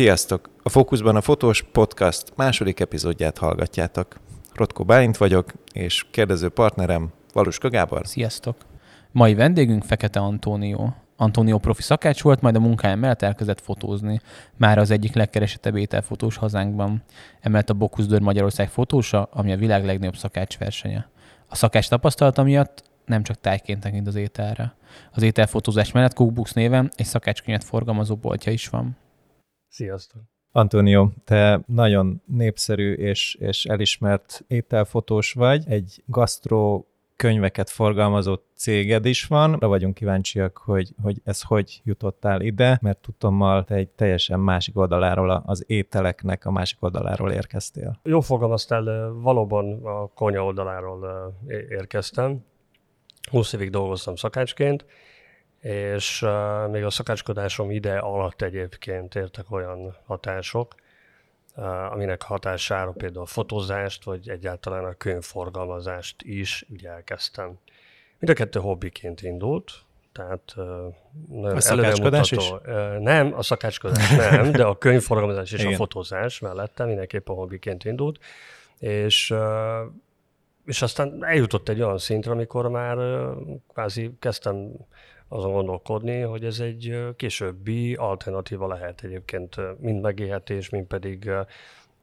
Sziasztok! A Fókuszban a Fotós Podcast második epizódját hallgatjátok. Rotko Bálint vagyok, és kérdező partnerem Valuska Gábor. Sziasztok! Mai vendégünk Fekete Antónió. Antónió profi szakács volt, majd a munkája mellett elkezdett fotózni. Már az egyik legkeresettebb ételfotós hazánkban. Emellett a Bokuszdör Magyarország fotósa, ami a világ legnagyobb szakács versenye. A szakács tapasztalata miatt nem csak tájként tekint az ételre. Az ételfotózás mellett Cookbooks néven egy szakácskönyvet forgalmazó boltja is van. Sziasztok! Antonio, te nagyon népszerű és, és elismert ételfotós vagy. Egy gasztro könyveket forgalmazó céged is van. Arra vagyunk kíváncsiak, hogy, hogy ez hogy jutottál ide, mert tudtommal te egy teljesen másik oldaláról, az ételeknek a másik oldaláról érkeztél. Jó fogalmaztál, valóban a konya oldaláról érkeztem. 20 évig dolgoztam szakácsként, és uh, még a szakácskodásom ide alatt egyébként értek olyan hatások, uh, aminek hatására például a fotózást, vagy egyáltalán a könyvforgalmazást is ugye elkezdtem. Mind a kettő hobbiként indult, tehát uh, nagyon a szakácskodás is? Nem, a szakácskodás nem, de a könyvforgalmazás és Igen. a fotózás mellette mindenképpen hobbiként indult, és és aztán eljutott egy olyan szintre, amikor már kvázi kezdtem azon gondolkodni, hogy ez egy későbbi alternatíva lehet egyébként mind megélhetés, mind pedig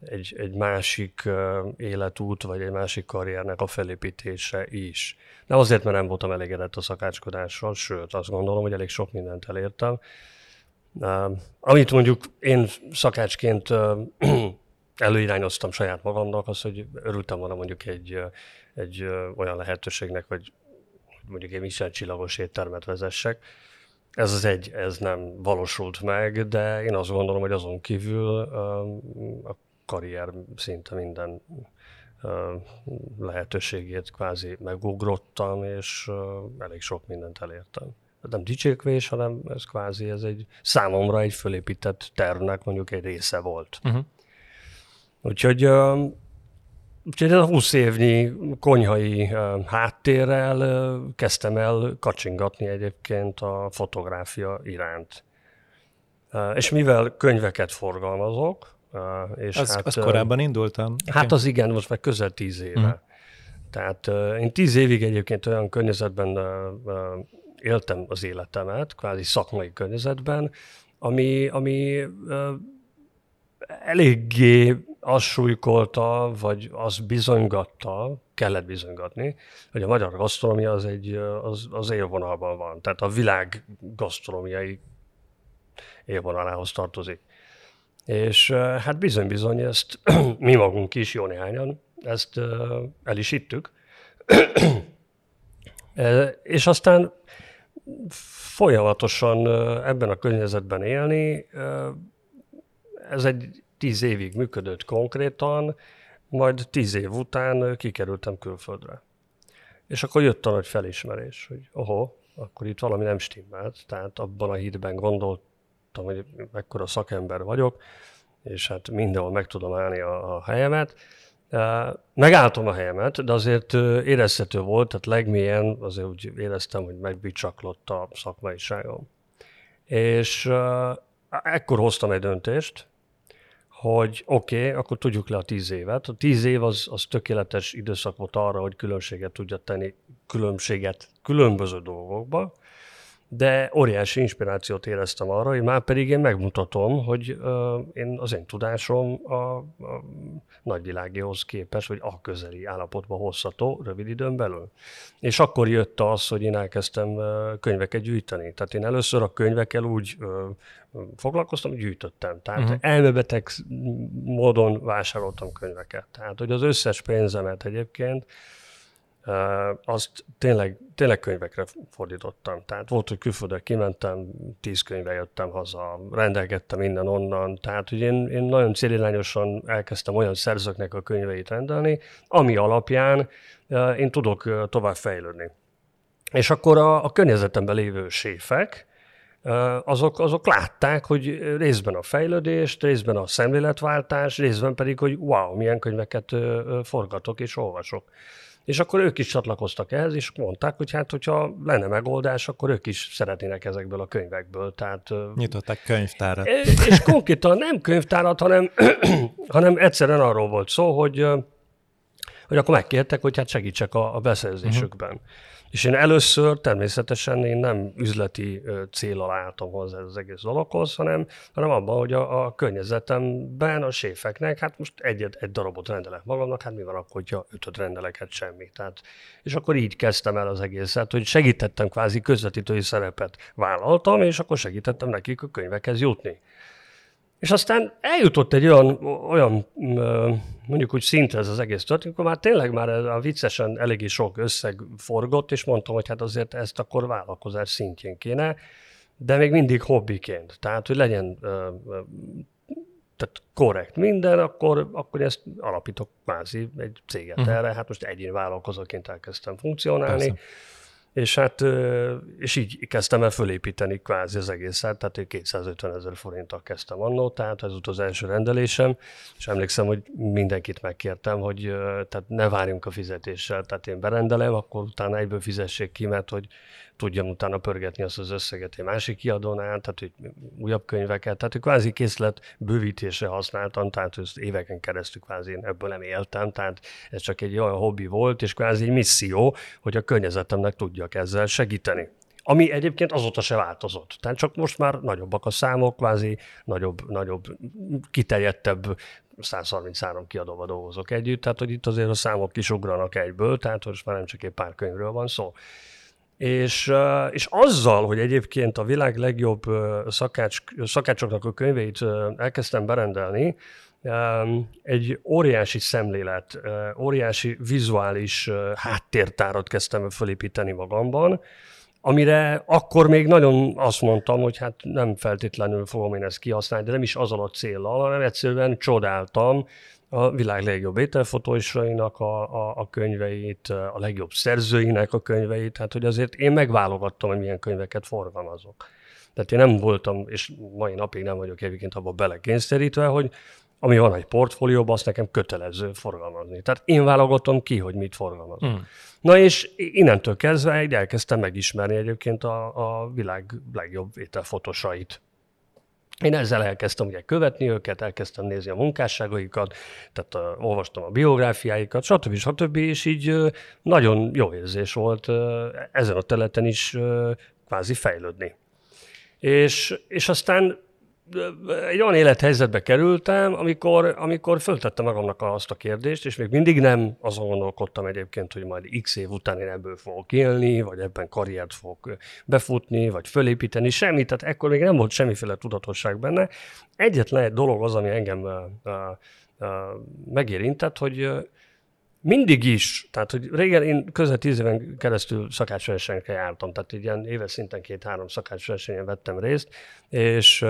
egy, egy másik életút, vagy egy másik karriernek a felépítése is. De azért, mert nem voltam elégedett a szakácskodással, sőt, azt gondolom, hogy elég sok mindent elértem. Amit mondjuk én szakácsként előirányoztam saját magamnak, az, hogy örültem volna mondjuk egy, egy olyan lehetőségnek, vagy mondjuk egy Michelin csillagos éttermet vezessek. Ez az egy, ez nem valósult meg, de én azt gondolom, hogy azon kívül a karrier szinte minden lehetőségét kvázi megugrottam, és elég sok mindent elértem. Nem dicsőkvés, hanem ez kvázi ez egy számomra egy fölépített tervnek mondjuk egy része volt. Uh-huh. Úgyhogy Úgyhogy a 20 évnyi konyhai háttérrel kezdtem el kacsingatni egyébként a fotográfia iránt. És mivel könyveket forgalmazok, és az, hát, az korábban indultam? Hát az igen, most már közel tíz éve. Mm. Tehát én tíz évig egyébként olyan környezetben éltem az életemet, kvázi szakmai környezetben, ami, ami eléggé azt súlykolta, vagy azt bizonygatta, kellett bizonygatni, hogy a magyar gasztronómia az, egy, az, az élvonalban van. Tehát a világ gasztronómiai élvonalához tartozik. És hát bizony-bizony ezt mi magunk is, jó néhányan, ezt el is ittük. és aztán folyamatosan ebben a környezetben élni, ez egy tíz évig működött konkrétan, majd tíz év után kikerültem külföldre. És akkor jött a nagy felismerés, hogy oho, akkor itt valami nem stimmelt, tehát abban a hitben gondoltam, hogy mekkora szakember vagyok, és hát mindenhol meg tudom állni a, a helyemet. Megálltam a helyemet, de azért érezhető volt, tehát legmélyen azért úgy éreztem, hogy megbicsaklott a szakmaiságom. És ekkor hoztam egy döntést, hogy oké, okay, akkor tudjuk le a tíz évet. A tíz év az, az tökéletes időszak volt arra, hogy különbséget tudja tenni, különbséget különböző dolgokba, de óriási inspirációt éreztem arra, hogy már pedig én megmutatom, hogy uh, én az én tudásom a, a nagyvilágihoz képes, vagy a közeli állapotba hozható rövid időn belül. És akkor jött az, hogy én elkezdtem könyveket gyűjteni. Tehát én először a könyvekkel úgy uh, foglalkoztam, hogy gyűjtöttem. Tehát uh-huh. elmebeteg módon vásároltam könyveket. Tehát, hogy az összes pénzemet egyébként azt tényleg, tényleg könyvekre fordítottam. Tehát volt, hogy külföldre kimentem, tíz könyve jöttem haza, rendelgettem innen onnan. Tehát, hogy én, én nagyon célirányosan elkezdtem olyan szerzőknek a könyveit rendelni, ami alapján én tudok tovább fejlődni. És akkor a, a környezetemben lévő séfek, azok, azok látták, hogy részben a fejlődést, részben a szemléletváltás, részben pedig, hogy wow, milyen könyveket forgatok és olvasok. És akkor ők is csatlakoztak ehhez, és mondták, hogy hát, hogyha lenne megoldás, akkor ők is szeretnének ezekből a könyvekből. Tehát, Nyitották könyvtárat. És konkrétan nem könyvtárat, hanem, hanem egyszerűen arról volt szó, hogy, hogy akkor megkértek, hogy hát segítsek a, a beszerzésükben. Uh-huh. És én először természetesen én nem üzleti célra álltam hozzá az egész dologhoz, hanem, hanem abban, hogy a, a környezetemben a séfeknek, hát most egyet, egy darabot rendelek magamnak, hát mi van akkor, hogyha ötöt rendelek, hát semmi. Tehát, és akkor így kezdtem el az egészet, hogy segítettem kvázi közvetítői szerepet vállaltam, és akkor segítettem nekik a könyvekhez jutni. És aztán eljutott egy olyan, olyan mondjuk úgy szintre ez az egész történet, amikor már tényleg már a viccesen eléggé sok összeg forgott, és mondtam, hogy hát azért ezt akkor vállalkozás szintjén kéne, de még mindig hobbiként. Tehát, hogy legyen tehát korrekt minden, akkor, akkor ezt alapítok kvázi egy céget uh-huh. erre. Hát most egyén vállalkozóként elkezdtem funkcionálni. Persze és hát és így kezdtem el fölépíteni kvázi az egészet, tehát 250 ezer forinttal kezdtem annó, tehát ez volt az első rendelésem, és emlékszem, hogy mindenkit megkértem, hogy tehát ne várjunk a fizetéssel, tehát én berendelem, akkor utána egyből fizessék ki, mert hogy tudjam utána pörgetni azt az összeget egy másik kiadónál, tehát hogy újabb könyveket, tehát hogy kvázi készlet bővítésre használtam, tehát hogy éveken keresztül kvázi én ebből nem éltem, tehát ez csak egy olyan hobbi volt, és kvázi egy misszió, hogy a környezetemnek tudjak ezzel segíteni ami egyébként azóta se változott. Tehát csak most már nagyobbak a számok, kvázi nagyobb, nagyobb kiterjedtebb 133 kiadóval dolgozok együtt, tehát hogy itt azért a számok is ugranak egyből, tehát most már nem csak egy pár könyvről van szó. És, és azzal, hogy egyébként a világ legjobb szakács, szakácsoknak a könyveit elkezdtem berendelni, egy óriási szemlélet, óriási vizuális háttértárat kezdtem fölépíteni magamban, amire akkor még nagyon azt mondtam, hogy hát nem feltétlenül fogom én ezt kihasználni, de nem is azon a célral, hanem egyszerűen csodáltam, a világ legjobb ételfotóisainak a, a, a könyveit, a legjobb szerzőinek a könyveit, tehát hogy azért én megválogattam, hogy milyen könyveket forgalmazok. Tehát én nem voltam, és mai napig nem vagyok egyébként abban belekényszerítve, hogy ami van egy portfólióban, azt nekem kötelező forgalmazni. Tehát én válogatom ki, hogy mit forgalmazok. Mm. Na és innentől kezdve elkezdtem megismerni egyébként a, a világ legjobb ételfotosait. Én ezzel elkezdtem ugye követni őket, elkezdtem nézni a munkásságaikat, tehát uh, olvastam a biográfiáikat, stb. stb. És így uh, nagyon jó érzés volt uh, ezen a területen is uh, kvázi fejlődni. És, és aztán egy olyan élethelyzetbe kerültem, amikor, amikor föltettem magamnak azt a kérdést, és még mindig nem azon gondolkodtam egyébként, hogy majd x év után én ebből fogok élni, vagy ebben karriert fogok befutni, vagy fölépíteni, semmi, tehát ekkor még nem volt semmiféle tudatosság benne. Egyetlen egy dolog az, ami engem uh, uh, megérintett, hogy mindig is, tehát hogy régen én közel tíz éven keresztül szakácsversenyekre jártam, tehát ilyen éves szinten két-három szakácsversenyen vettem részt, és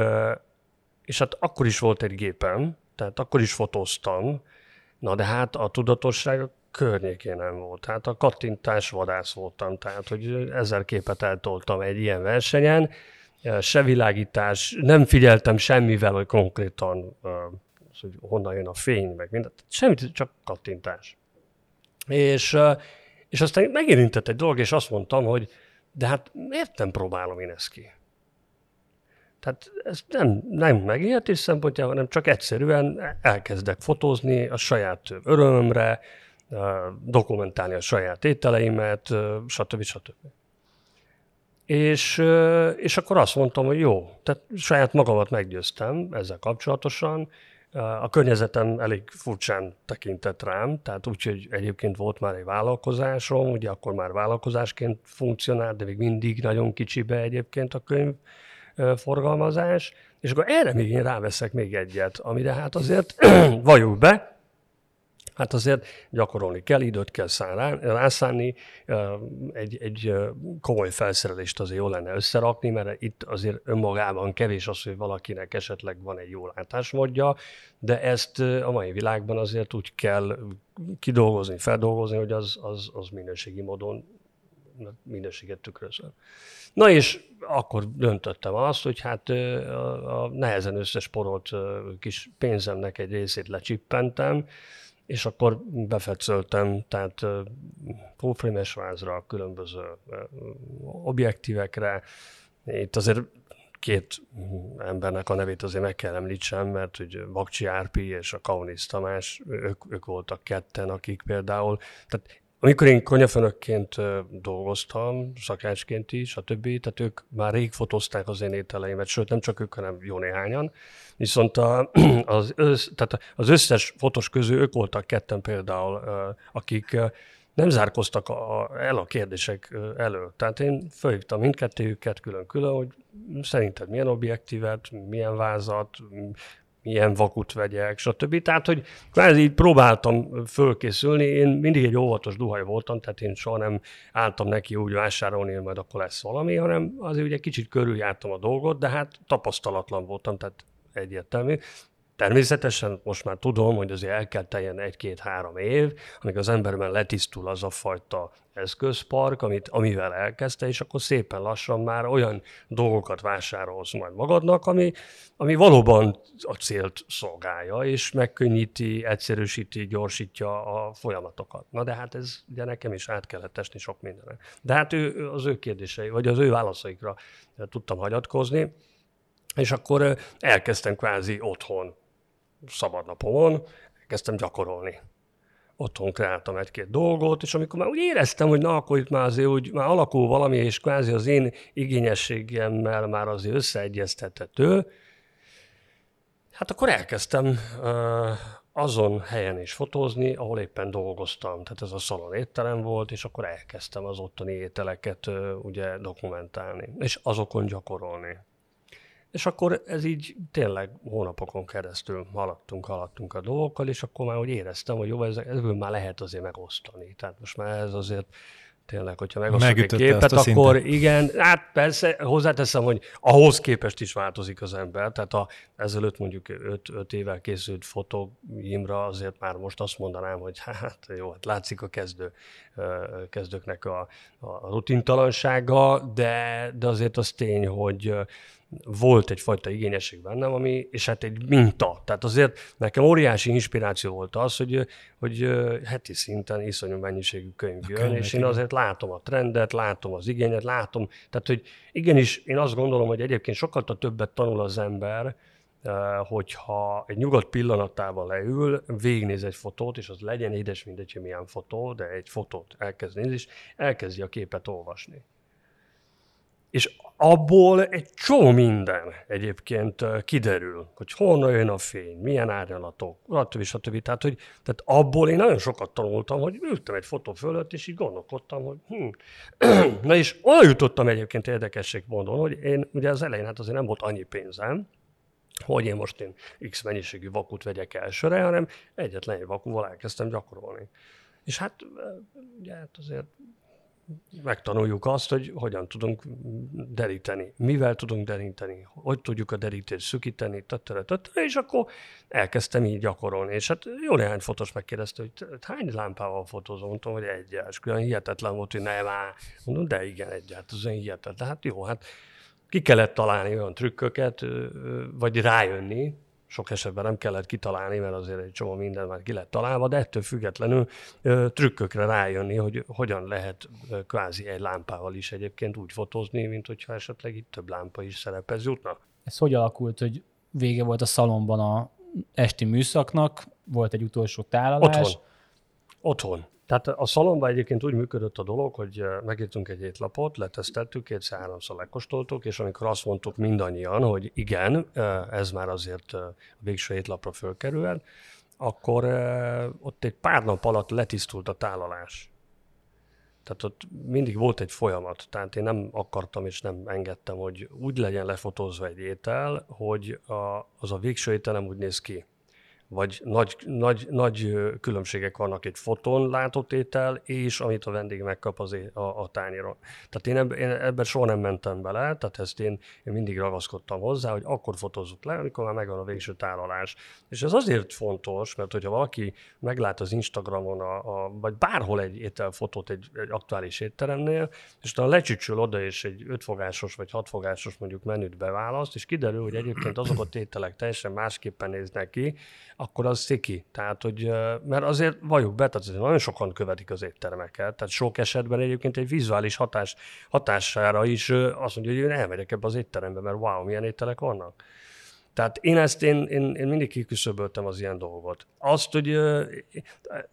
és hát akkor is volt egy gépem, tehát akkor is fotóztam, na de hát a tudatosság környékén nem volt. Hát a kattintás vadász voltam, tehát hogy ezer képet eltoltam egy ilyen versenyen, se világítás, nem figyeltem semmivel, hogy konkrétan hogy honnan jön a fény, meg mindent. Semmit, csak kattintás. És, és aztán megérintett egy dolog, és azt mondtam, hogy de hát miért nem próbálom én ezt ki? Tehát ez nem, nem megértés szempontjából, hanem csak egyszerűen elkezdek fotózni a saját örömömre, dokumentálni a saját ételeimet, stb. stb. És, és akkor azt mondtam, hogy jó, tehát saját magamat meggyőztem ezzel kapcsolatosan, a környezetem elég furcsán tekintett rám, tehát úgy, hogy egyébként volt már egy vállalkozásom, ugye akkor már vállalkozásként funkcionált, de még mindig nagyon kicsibe egyébként a könyv forgalmazás, és akkor erre még én ráveszek még egyet, amire hát azért valljuk be, Hát azért gyakorolni kell, időt kell szán, rászánni, egy, egy komoly felszerelést azért jó lenne összerakni, mert itt azért önmagában kevés az, hogy valakinek esetleg van egy jó látásmódja, de ezt a mai világban azért úgy kell kidolgozni, feldolgozni, hogy az, az, az minőségi módon minőséget tükrözöm. Na és akkor döntöttem azt, hogy hát a, a nehezen összesporolt kis pénzemnek egy részét lecsippentem, és akkor befetszöltem, tehát pófrémes vázra, különböző objektívekre. Itt azért két embernek a nevét azért meg kell említsem, mert hogy Bakcsi Árpi és a Kaunis Tamás, ők, ők voltak ketten, akik például, tehát amikor én konyafönökként dolgoztam, szakácsként is, a többi, tehát ők már rég fotózták az én ételeimet, sőt nem csak ők, hanem jó néhányan. Viszont a, az, össz, tehát az összes fotós közül ők voltak ketten például, akik nem zárkoztak a, el a kérdések elől. Tehát én fölhívtam mindkettőjüket külön-külön, hogy szerinted milyen objektívet, milyen vázat, milyen vakut vegyek, stb. Tehát, hogy kvázi így próbáltam fölkészülni. Én mindig egy óvatos duhaj voltam, tehát én soha nem álltam neki úgy vásárolni, hogy majd akkor lesz valami, hanem azért ugye kicsit körüljártam a dolgot, de hát tapasztalatlan voltam, tehát egyértelmű. Természetesen most már tudom, hogy azért el kell teljen egy-két-három év, amíg az emberben letisztul az a fajta eszközpark, amit, amivel elkezdte, és akkor szépen lassan már olyan dolgokat vásárolsz majd magadnak, ami, ami valóban a célt szolgálja, és megkönnyíti, egyszerűsíti, gyorsítja a folyamatokat. Na de hát ez ugye nekem is át kellett esni sok mindenre. De hát ő, az ő kérdései, vagy az ő válaszaikra tudtam hagyatkozni, és akkor elkezdtem kvázi otthon szabadnapomon kezdtem gyakorolni. Otthon kreáltam egy-két dolgot, és amikor már úgy éreztem, hogy na, akkor itt már azért úgy már alakul valami, és kvázi az én igényességemmel már azért összeegyeztethető, hát akkor elkezdtem azon helyen is fotózni, ahol éppen dolgoztam. Tehát ez a szalon étterem volt, és akkor elkezdtem az ottani ételeket ugye dokumentálni, és azokon gyakorolni. És akkor ez így tényleg hónapokon keresztül haladtunk, haladtunk a dolgokkal, és akkor már úgy éreztem, hogy jó, ez, ebből már lehet azért megosztani. Tehát most már ez azért tényleg, hogyha megosztok egy képet, akkor szinten. igen, hát persze hozzáteszem, hogy ahhoz képest is változik az ember, tehát a ezelőtt mondjuk 5 évvel készült fotóimra azért már most azt mondanám, hogy hát jó, hát látszik a kezdő, kezdőknek a, a rutintalansága, de, de azért az tény, hogy volt egyfajta igényesség bennem, ami, és hát egy minta. Tehát azért nekem óriási inspiráció volt az, hogy, hogy heti szinten iszonyú mennyiségű könyv jön, könyv, és én azért látom a trendet, látom az igényet, látom, tehát hogy igenis én azt gondolom, hogy egyébként sokkal többet tanul az ember, hogyha egy nyugodt pillanatával leül, végignéz egy fotót, és az legyen édes mindegy, hogy milyen fotó, de egy fotót elkezd nézni, és elkezdi a képet olvasni. És abból egy csomó minden egyébként kiderül, hogy honnan jön a fény, milyen árnyalatok, stb. stb. Tehát, hogy, tehát abból én nagyon sokat tanultam, hogy ültem egy fotó fölött, és így gondolkodtam, hogy hm. Na és oda jutottam egyébként érdekesség módon, hogy én ugye az elején hát azért nem volt annyi pénzem, hogy én most én X mennyiségű vakut vegyek elsőre, hanem egyetlen egy vakúval elkezdtem gyakorolni. És hát ugye hát azért megtanuljuk azt, hogy hogyan tudunk deríteni, mivel tudunk deríteni, hogy tudjuk a derítést szükíteni, tattara, tattara, és akkor elkezdtem így gyakorolni. És hát jó néhány fotós megkérdezte, hogy hány lámpával fotózom, mondtam, hogy egyes. Külön hihetetlen volt, hogy nem áll. Mondom, de igen, egyet, az én hihetetlen. Hát jó, hát ki kellett találni olyan trükköket, vagy rájönni, sok esetben nem kellett kitalálni, mert azért egy csomó minden már ki lett találva, de ettől függetlenül ö, trükkökre rájönni, hogy hogyan lehet ö, kvázi egy lámpával is egyébként úgy fotózni, mint hogyha esetleg itt több lámpa is szerepez jutna. Ez hogy alakult, hogy vége volt a szalomban a esti műszaknak, volt egy utolsó tálalás? Otthon. Otthon. Tehát a szalomban egyébként úgy működött a dolog, hogy megírtunk egy étlapot, leteszteltük, kétszer-háromszor lekostoltuk, és amikor azt mondtuk mindannyian, hogy igen, ez már azért a végső étlapra fölkerül, akkor ott egy pár nap alatt letisztult a tálalás. Tehát ott mindig volt egy folyamat, tehát én nem akartam és nem engedtem, hogy úgy legyen lefotózva egy étel, hogy a, az a végső étel nem úgy néz ki vagy nagy, nagy, nagy különbségek vannak egy foton látott étel, és amit a vendég megkap az a, a tányéron. Tehát én, ebben, én ebben soha nem mentem bele, tehát ezt én, én mindig ragaszkodtam hozzá, hogy akkor fotózzuk le, amikor már megvan a végső tálalás. És ez azért fontos, mert hogyha valaki meglát az Instagramon, a, a, vagy bárhol egy ételfotót egy, egy aktuális étteremnél, és utána lecsücsül oda, és egy ötfogásos vagy hatfogásos mondjuk menüt beválaszt, és kiderül, hogy egyébként azok a tételek teljesen másképpen néznek ki, akkor az sziki. Tehát, hogy, mert azért valljuk be, tehát azért nagyon sokan követik az éttermeket, tehát sok esetben egyébként egy vizuális hatás, hatására is azt mondja, hogy én elmegyek ebbe az étterembe, mert wow, milyen ételek vannak. Tehát én ezt, én, én, én mindig kiküszöböltem az ilyen dolgot. Azt, hogy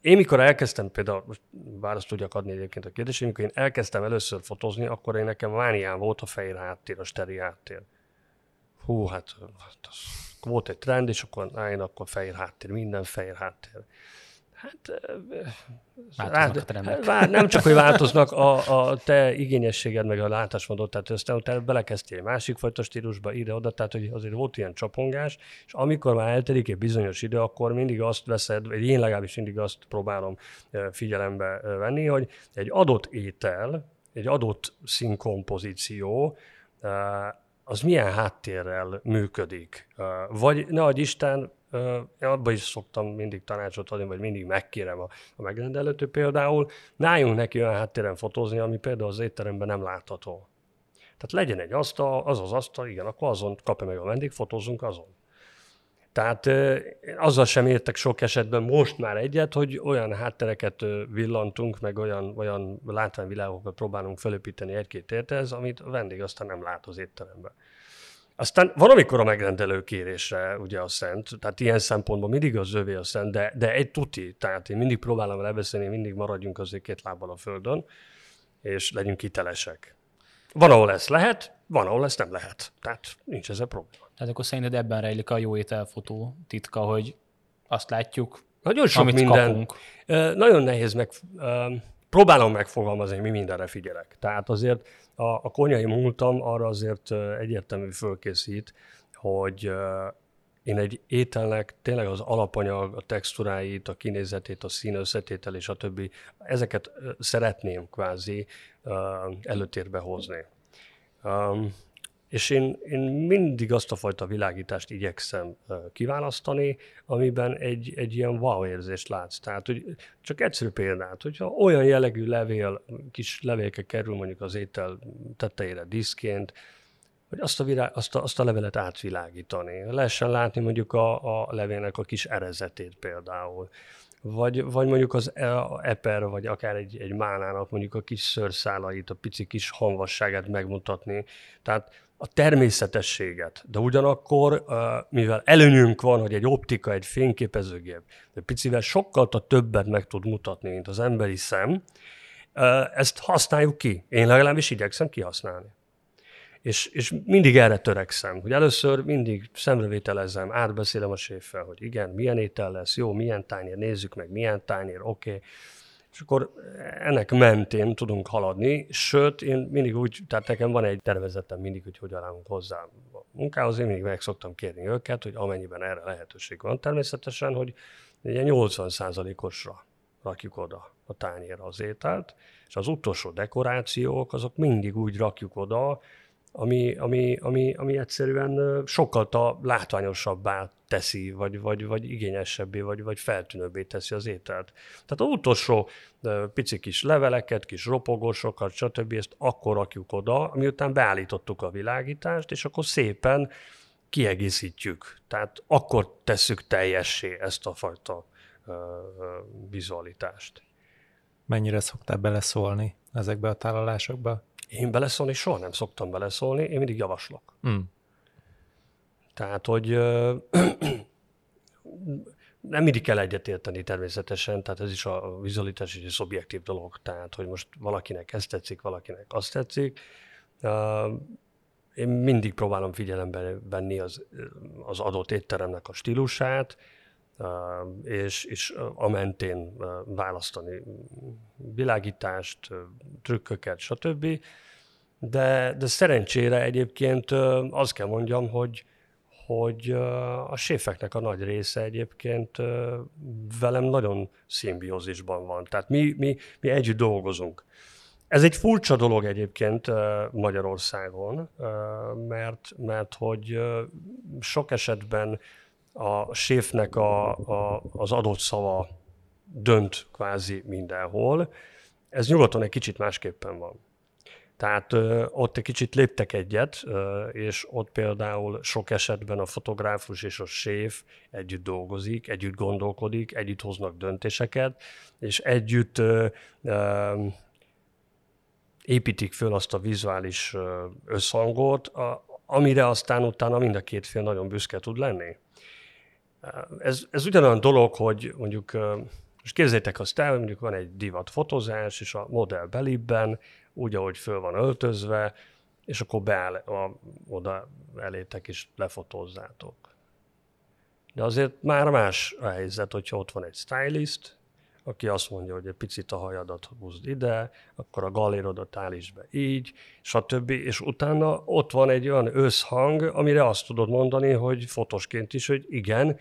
én mikor elkezdtem, például, most választ tudjak adni egyébként a kérdésre, amikor én elkezdtem először fotózni, akkor én nekem mániám volt a fehér háttér, a steri háttér. Hú, hát, hát az volt egy trend, és akkor álljon akkor fehér háttér, minden fehér háttér. Hát, Változnak a trendek. Hát, nem csak, hogy változnak a, a te igényességed, meg a látásmódod, tehát aztán te belekezdtél egy másik fajta stílusba, ide-oda, tehát hogy azért volt ilyen csapongás, és amikor már eltelik egy bizonyos idő, akkor mindig azt veszed, vagy én legalábbis mindig azt próbálom figyelembe venni, hogy egy adott étel, egy adott színkompozíció, az milyen háttérrel működik. Vagy ne adj Isten, abban is szoktam mindig tanácsot adni, vagy mindig megkérem a, a megrendelőtől például, nájunk neki olyan háttéren fotózni, ami például az étteremben nem látható. Tehát legyen egy asztal, az az asztal, igen, akkor azon kapja meg a vendég, fotózzunk azon. Tehát azzal sem értek sok esetben most már egyet, hogy olyan háttereket villantunk, meg olyan, olyan látványvilágokat próbálunk felépíteni egy-két értez, amit a vendég aztán nem lát az étteremben. Aztán van, amikor a megrendelő kérésre ugye a szent, tehát ilyen szempontból mindig az övé a szent, de, de egy tuti, tehát én mindig próbálom lebeszélni, mindig maradjunk azért két lábbal a földön, és legyünk hitelesek. Van, ahol ezt lehet, van, ahol ezt nem lehet. Tehát nincs ezzel probléma. Tehát akkor szerinted ebben rejlik a jó ételfotó titka, hogy azt látjuk, nagyon sok amit minden. kapunk. Nagyon nehéz meg, próbálom megfogalmazni, mi mindenre figyelek. Tehát azért a, a konyai múltam arra azért egyértelmű fölkészít, hogy én egy ételnek tényleg az alapanyag, a textúráit, a kinézetét, a szín összetétel és a többi, ezeket szeretném kvázi előtérbe hozni. És én, én mindig azt a fajta világítást igyekszem kiválasztani, amiben egy, egy ilyen wow érzést látsz. Tehát, hogy csak egyszerű példát, hogyha olyan jellegű levél, kis levélke kerül mondjuk az étel tetejére diszként, hogy azt a, virág, azt, a, azt a levelet átvilágítani. Lehessen látni mondjuk a, a levélnek a kis erezetét például. Vagy, vagy mondjuk az e, eper, vagy akár egy, egy mánának mondjuk a kis szőrszálait, a pici kis hanvasságát megmutatni. Tehát a természetességet, de ugyanakkor, mivel előnyünk van, hogy egy optika, egy fényképezőgép, egy picivel sokkal többet meg tud mutatni, mint az emberi szem, ezt használjuk ki. Én legalábbis igyekszem kihasználni. És, és mindig erre törekszem, hogy először mindig szemrevételezem, átbeszélem a séffel, hogy igen, milyen étel lesz, jó, milyen tányér, nézzük meg, milyen tányér, oké. Okay és akkor ennek mentén tudunk haladni, sőt, én mindig úgy, tehát nekem van egy tervezetem mindig, hogy hogyan állunk hozzá a munkához, én mindig meg szoktam kérni őket, hogy amennyiben erre lehetőség van, természetesen, hogy ilyen 80%-osra rakjuk oda a tányérra az ételt, és az utolsó dekorációk, azok mindig úgy rakjuk oda, ami, ami, ami, ami egyszerűen sokkal ta látványosabbá teszi, vagy, vagy, vagy igényesebbé, vagy, vagy feltűnőbbé teszi az ételt. Tehát az utolsó pici kis leveleket, kis ropogósokat, stb. ezt akkor rakjuk oda, miután beállítottuk a világítást, és akkor szépen kiegészítjük. Tehát akkor tesszük teljessé ezt a fajta vizualitást. Mennyire szoktál beleszólni ezekbe a tálalásokba? Én beleszólni soha nem szoktam beleszólni, én mindig javaslok. Mm. Tehát, hogy nem mindig kell egyetérteni természetesen, tehát ez is a vizualitás egy szubjektív dolog, tehát hogy most valakinek ez tetszik, valakinek azt tetszik. Én mindig próbálom figyelembe venni az, az adott étteremnek a stílusát, és, és a mentén választani világítást, trükköket, stb. De, de szerencsére egyébként azt kell mondjam, hogy, hogy a séfeknek a nagy része egyébként velem nagyon szimbiózisban van. Tehát mi, mi, mi együtt dolgozunk. Ez egy furcsa dolog egyébként Magyarországon, mert, mert hogy sok esetben a séfnek a, a, az adott szava dönt kvázi mindenhol. Ez nyugaton egy kicsit másképpen van. Tehát ö, ott egy kicsit léptek egyet, ö, és ott például sok esetben a fotográfus és a séf együtt dolgozik, együtt gondolkodik, együtt hoznak döntéseket, és együtt ö, ö, építik föl azt a vizuális összhangot, a, amire aztán utána mind a két fél nagyon büszke tud lenni. Ez, ez ugyanolyan dolog, hogy mondjuk, most képzeljétek azt el, mondjuk van egy divat fotózás, és a modell belibben, úgy, ahogy föl van öltözve, és akkor beáll a, oda elétek és lefotózzátok. De azért már más a helyzet, hogyha ott van egy stylist, aki azt mondja, hogy egy picit a hajadat húzd ide, akkor a galérodat állítsd be így, stb. És utána ott van egy olyan összhang, amire azt tudod mondani, hogy fotosként is, hogy igen,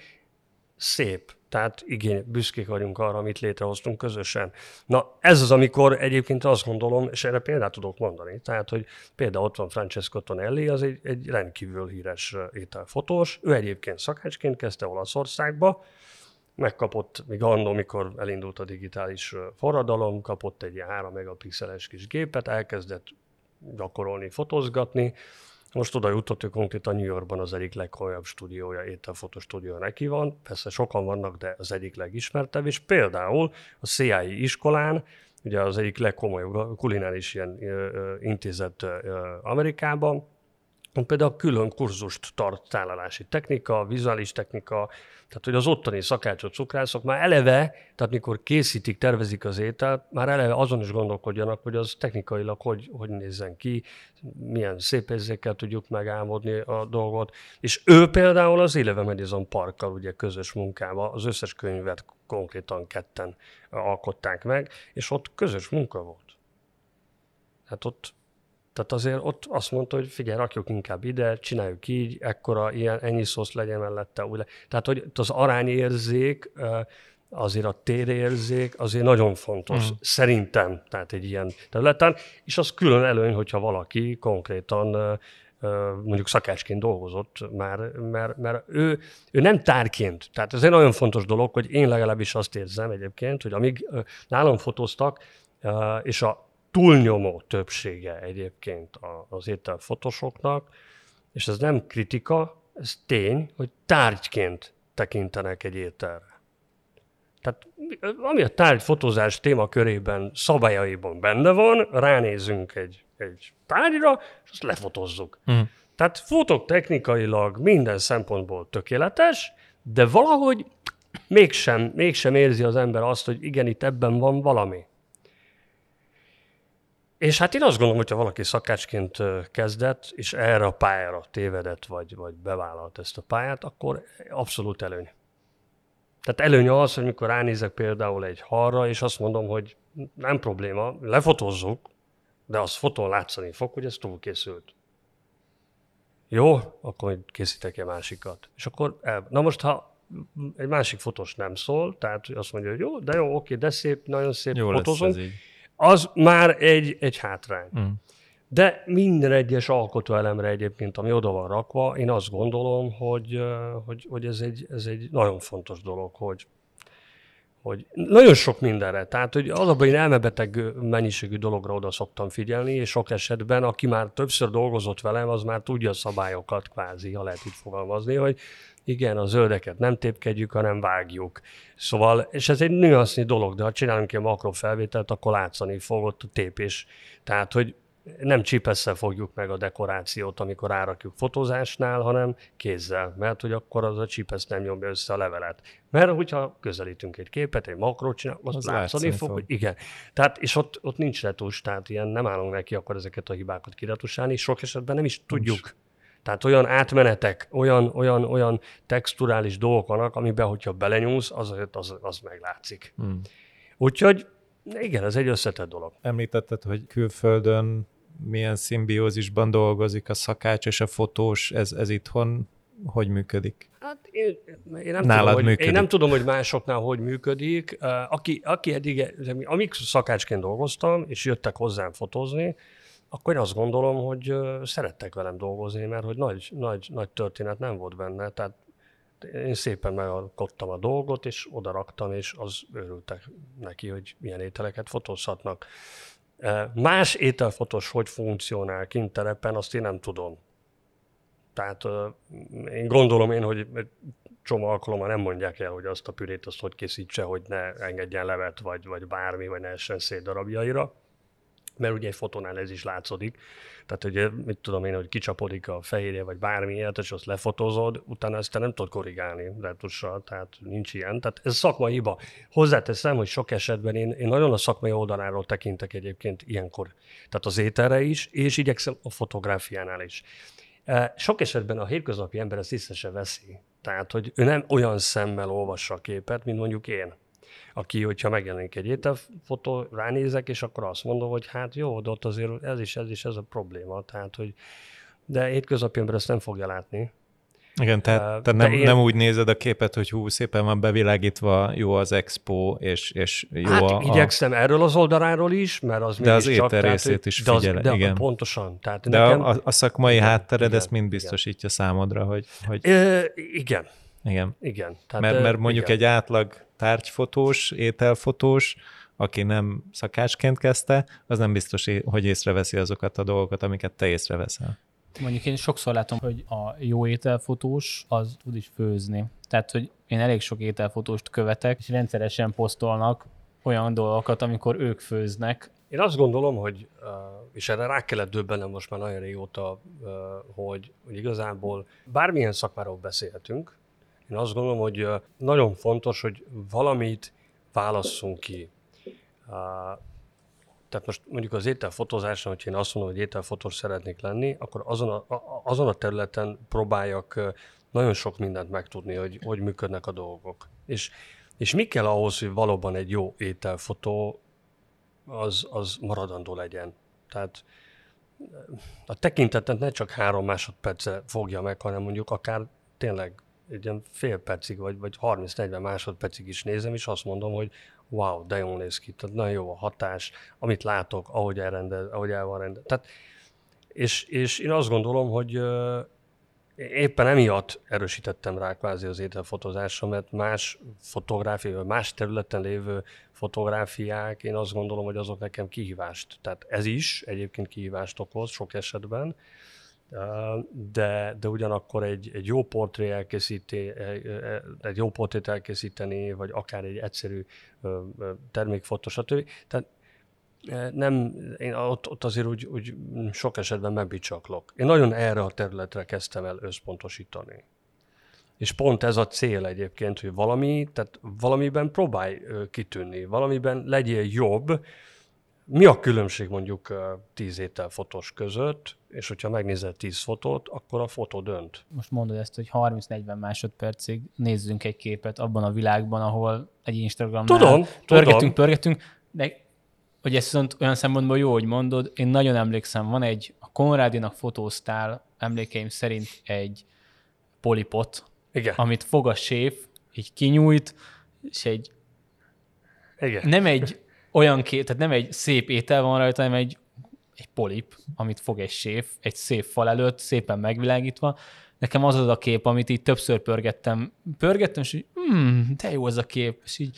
szép, tehát igény, büszkék vagyunk arra, amit létrehoztunk közösen. Na, ez az, amikor egyébként azt gondolom, és erre példát tudok mondani, tehát, hogy például ott van Francesco Tonelli, az egy, egy rendkívül híres ételfotós, ő egyébként szakácsként kezdte Olaszországba, megkapott, még annó, mikor elindult a digitális forradalom, kapott egy ilyen 3 megapixeles kis gépet, elkezdett gyakorolni, fotózgatni, most oda jutott, hogy konkrétan New Yorkban az egyik legkomolyabb stúdiója, ételfotostúdió neki van. Persze sokan vannak, de az egyik legismertebb, és például a CI iskolán, ugye az egyik legkomolyabb kulináris ilyen intézet Amerikában, például külön kurzust tart tálalási technika, vizuális technika, tehát hogy az ottani szakácsok, cukrászok már eleve, tehát mikor készítik, tervezik az ételt, már eleve azon is gondolkodjanak, hogy az technikailag hogy, hogy nézzen ki, milyen szép érzékkel tudjuk megálmodni a dolgot. És ő például az Éleve Madison Parkkal ugye közös munkába az összes könyvet konkrétan ketten alkották meg, és ott közös munka volt. Hát ott tehát azért ott azt mondta, hogy figyelj, rakjuk inkább ide, csináljuk így, ekkora, ilyen, ennyi szósz legyen mellette. Úgy le. Tehát, hogy az arányérzék, azért a térérzék azért nagyon fontos, mm. szerintem, tehát egy ilyen területen, és az külön előny, hogyha valaki konkrétan mondjuk szakácsként dolgozott, mert, mert, mert ő, ő nem tárként. Tehát ez egy nagyon fontos dolog, hogy én legalábbis azt érzem egyébként, hogy amíg nálam fotóztak, és a túlnyomó többsége egyébként az ételfotosoknak, és ez nem kritika, ez tény, hogy tárgyként tekintenek egy ételre. Tehát ami a tárgyfotózás témakörében, szabályaiban benne van, ránézünk egy, egy tárgyra, és azt lefotozzuk. Mm. Tehát fotok technikailag minden szempontból tökéletes, de valahogy mégsem, mégsem érzi az ember azt, hogy igen, itt ebben van valami. És hát én azt gondolom, hogyha valaki szakácsként kezdett, és erre a pályára tévedett, vagy, vagy bevállalt ezt a pályát, akkor abszolút előny. Tehát előny az, hogy mikor ránézek például egy halra, és azt mondom, hogy nem probléma, lefotózzuk, de az fotón látszani fog, hogy ez túlkészült. Jó, akkor készítek egy másikat. És akkor, el, na most, ha egy másik fotós nem szól, tehát azt mondja, hogy jó, de jó, oké, de szép, nagyon szép jó fotózunk, az már egy, egy hátrány. Mm. De minden egyes alkotóelemre egyébként, ami oda van rakva, én azt gondolom, hogy, hogy, hogy ez, egy, ez egy nagyon fontos dolog, hogy, hogy nagyon sok mindenre. Tehát, hogy az abban én elmebeteg mennyiségű dologra oda szoktam figyelni, és sok esetben, aki már többször dolgozott velem, az már tudja a szabályokat kvázi, ha lehet itt fogalmazni, hogy igen, a zöldeket nem tépkedjük, hanem vágjuk. Szóval, és ez egy nüansznyi dolog, de ha csinálunk egy makrofelvételt, akkor látszani fog ott a tépés. Tehát, hogy nem csipesszel fogjuk meg a dekorációt, amikor árakjuk fotózásnál, hanem kézzel, mert hogy akkor az a csipesz nem nyomja össze a levelet. Mert hogyha közelítünk egy képet, egy makrót csinál, az, az látszani fog, fog, hogy igen. Tehát, és ott, ott nincs retus, tehát ilyen nem állunk neki akkor ezeket a hibákat kiretusálni, és sok esetben nem is nincs. Tehát olyan átmenetek, olyan, olyan, olyan texturális dolgok vannak, amiben, hogyha belenyúlsz, az, az, az meglátszik. Hmm. Úgyhogy igen, ez egy összetett dolog. Említetted, hogy külföldön milyen szimbiózisban dolgozik a szakács és a fotós, ez, ez itthon hogy működik? Hát én, én, nem Nálad tudom, hogy, működik. én nem tudom, hogy másoknál hogy működik. Aki, aki eddig, amíg szakácsként dolgoztam, és jöttek hozzám fotózni, akkor én azt gondolom, hogy szerettek velem dolgozni, mert hogy nagy, nagy, nagy történet nem volt benne. Tehát én szépen megalkottam a dolgot, és oda raktam, és az örültek neki, hogy milyen ételeket fotózhatnak. Más ételfotós hogy funkcionál kint terepen, azt én nem tudom. Tehát én gondolom én, hogy egy csomó alkalommal nem mondják el, hogy azt a pürét azt hogy készítse, hogy ne engedjen levet, vagy, vagy bármi, vagy ne essen szét darabjaira mert ugye egy fotónál ez is látszódik. Tehát ugye, mit tudom én, hogy kicsapodik a fehérje, vagy bármi ilyet, és azt lefotózod, utána ezt te nem tudod korrigálni retussal, tehát nincs ilyen. Tehát ez szakmai hiba. Hozzáteszem, hogy sok esetben én, én nagyon a szakmai oldaláról tekintek egyébként ilyenkor. Tehát az ételre is, és igyekszem a fotográfiánál is. E, Sok esetben a hétköznapi ember ezt észre se veszi. Tehát, hogy ő nem olyan szemmel olvassa a képet, mint mondjuk én aki, hogyha megjelenik egy ételfotó, ránézek, és akkor azt mondom, hogy hát jó, de ott azért ez is, ez is, ez a probléma. Tehát, hogy de hétköznapi ember ezt nem fogja látni. Igen, tehát, de nem, én- nem úgy nézed a képet, hogy hú, szépen van bevilágítva, jó az expo, és, és jó hát a, igyekszem erről az oldaláról is, mert az De az étel részét is de az- figyel- de igen. Pontosan. Tehát De nekem, a, a szakmai igen, háttered igen, ezt mind igen. biztosítja számodra, hogy, hogy Ö, igen, igen. igen. Tehát, Mert, mert mondjuk igen. egy átlag tárgyfotós, ételfotós, aki nem szakácsként kezdte, az nem biztos, hogy észreveszi azokat a dolgokat, amiket te észreveszel. Mondjuk én sokszor látom, hogy a jó ételfotós az tud is főzni. Tehát, hogy én elég sok ételfotóst követek, és rendszeresen posztolnak olyan dolgokat, amikor ők főznek. Én azt gondolom, hogy, és erre rá kellett döbbenem most már nagyon régóta, hogy, hogy igazából bármilyen szakmáról beszélhetünk, én azt gondolom, hogy nagyon fontos, hogy valamit válasszunk ki. Tehát most mondjuk az ételfotózáson, hogyha én azt mondom, hogy ételfotós szeretnék lenni, akkor azon a, azon a területen próbáljak nagyon sok mindent megtudni, hogy hogy működnek a dolgok. És, és mi kell ahhoz, hogy valóban egy jó ételfotó az, az maradandó legyen. Tehát a tekintetet ne csak három másodpercre fogja meg, hanem mondjuk akár tényleg egy ilyen fél percig, vagy, vagy 30-40 másodpercig is nézem, és azt mondom, hogy wow, de jól néz ki, tehát nagyon jó a hatás, amit látok, ahogy, elrendez, ahogy el van rendez. Tehát, és, és én azt gondolom, hogy éppen emiatt erősítettem rá kvázi az ételfotózásra, mert más fotográfia, más területen lévő fotográfiák, én azt gondolom, hogy azok nekem kihívást. Tehát ez is egyébként kihívást okoz sok esetben, de, de ugyanakkor egy, egy jó portré elkészíti, egy jó portrét elkészíteni, vagy akár egy egyszerű termékfotó, stb. Tehát ö, nem, én ott, ott azért úgy, úgy sok esetben megbicsaklok. Én nagyon erre a területre kezdtem el összpontosítani. És pont ez a cél egyébként, hogy valami, tehát valamiben próbálj kitűnni, valamiben legyél jobb. Mi a különbség mondjuk ö, 10 ételfotós között, és hogyha megnézel 10 fotót, akkor a fotó dönt. Most mondod ezt, hogy 30-40 másodpercig nézzünk egy képet abban a világban, ahol egy Instagramnál Tudom, pörgetünk, tudom. pörgetünk, de hogy ez viszont olyan szempontból jó, hogy mondod, én nagyon emlékszem, van egy, a Konrádinak fotóztál emlékeim szerint egy polipot, Igen, amit fog a séf, így kinyújt, és egy igen. nem egy olyan kép, tehát nem egy szép étel van rajta, hanem egy, egy polip, amit fog egy séf, egy szép fal előtt, szépen megvilágítva. Nekem az az a kép, amit így többször pörgettem, pörgettem, és így, hmm, de jó az a kép, és így,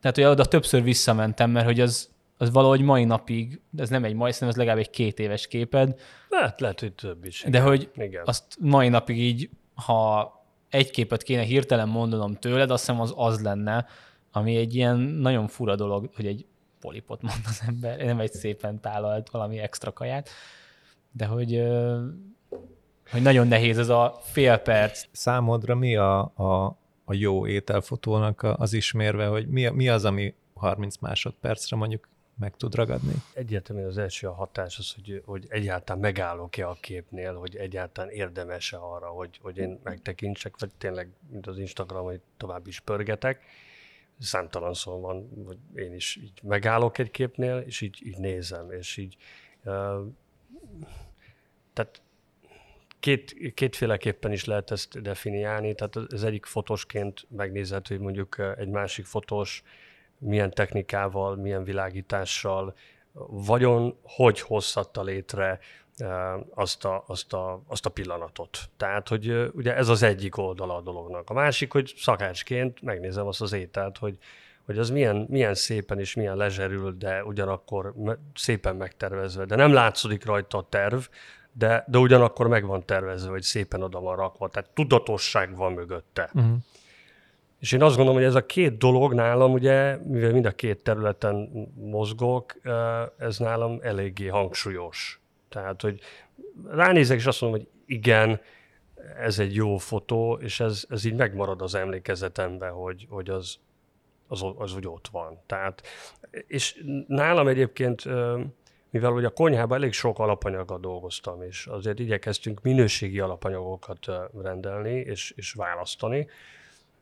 tehát hogy oda többször visszamentem, mert hogy az, az valahogy mai napig, ez nem egy mai, szerintem ez legalább egy két éves képed, Hát lehet, hogy több is. de hogy Igen. azt mai napig így, ha egy képet kéne hirtelen mondanom tőled, azt hiszem az az lenne, ami egy ilyen nagyon fura dolog, hogy egy polipot mond az ember, nem egy szépen tálalt valami extra kaját, de hogy, hogy nagyon nehéz ez a fél perc. Számodra mi a, a, a jó ételfotónak az ismérve, hogy mi, mi az, ami 30 másodpercre mondjuk meg tud ragadni? Egyértelműen az első a hatás az, hogy, hogy egyáltalán megállok-e a képnél, hogy egyáltalán érdemes-e arra, hogy, hogy én megtekintsek, vagy tényleg, mint az Instagram, hogy tovább is pörgetek. Számtalan szó van, hogy én is így megállok egy képnél, és így, így nézem, és így tehát két, kétféleképpen is lehet ezt definiálni, tehát az egyik fotosként megnézhető, hogy mondjuk egy másik fotós milyen technikával, milyen világítással, vagyon hogy hozhatta létre azt a, azt, a, azt a pillanatot. Tehát, hogy ugye ez az egyik oldala a dolognak. A másik, hogy szakácsként megnézem azt az ételt, hogy, hogy az milyen, milyen szépen és milyen lezserül, de ugyanakkor szépen megtervezve. De nem látszódik rajta a terv, de, de ugyanakkor meg van tervezve, hogy szépen oda van rakva, tehát tudatosság van mögötte. Uh-huh. És én azt gondolom, hogy ez a két dolog nálam, ugye, mivel mind a két területen mozgok, ez nálam eléggé hangsúlyos. Tehát, hogy ránézek, és azt mondom, hogy igen, ez egy jó fotó, és ez, ez így megmarad az emlékezetemben, hogy, hogy az, az, az úgy ott van. Tehát, és nálam egyébként mivel ugye a konyhában elég sok alapanyaggal dolgoztam, és azért igyekeztünk minőségi alapanyagokat rendelni és, és választani.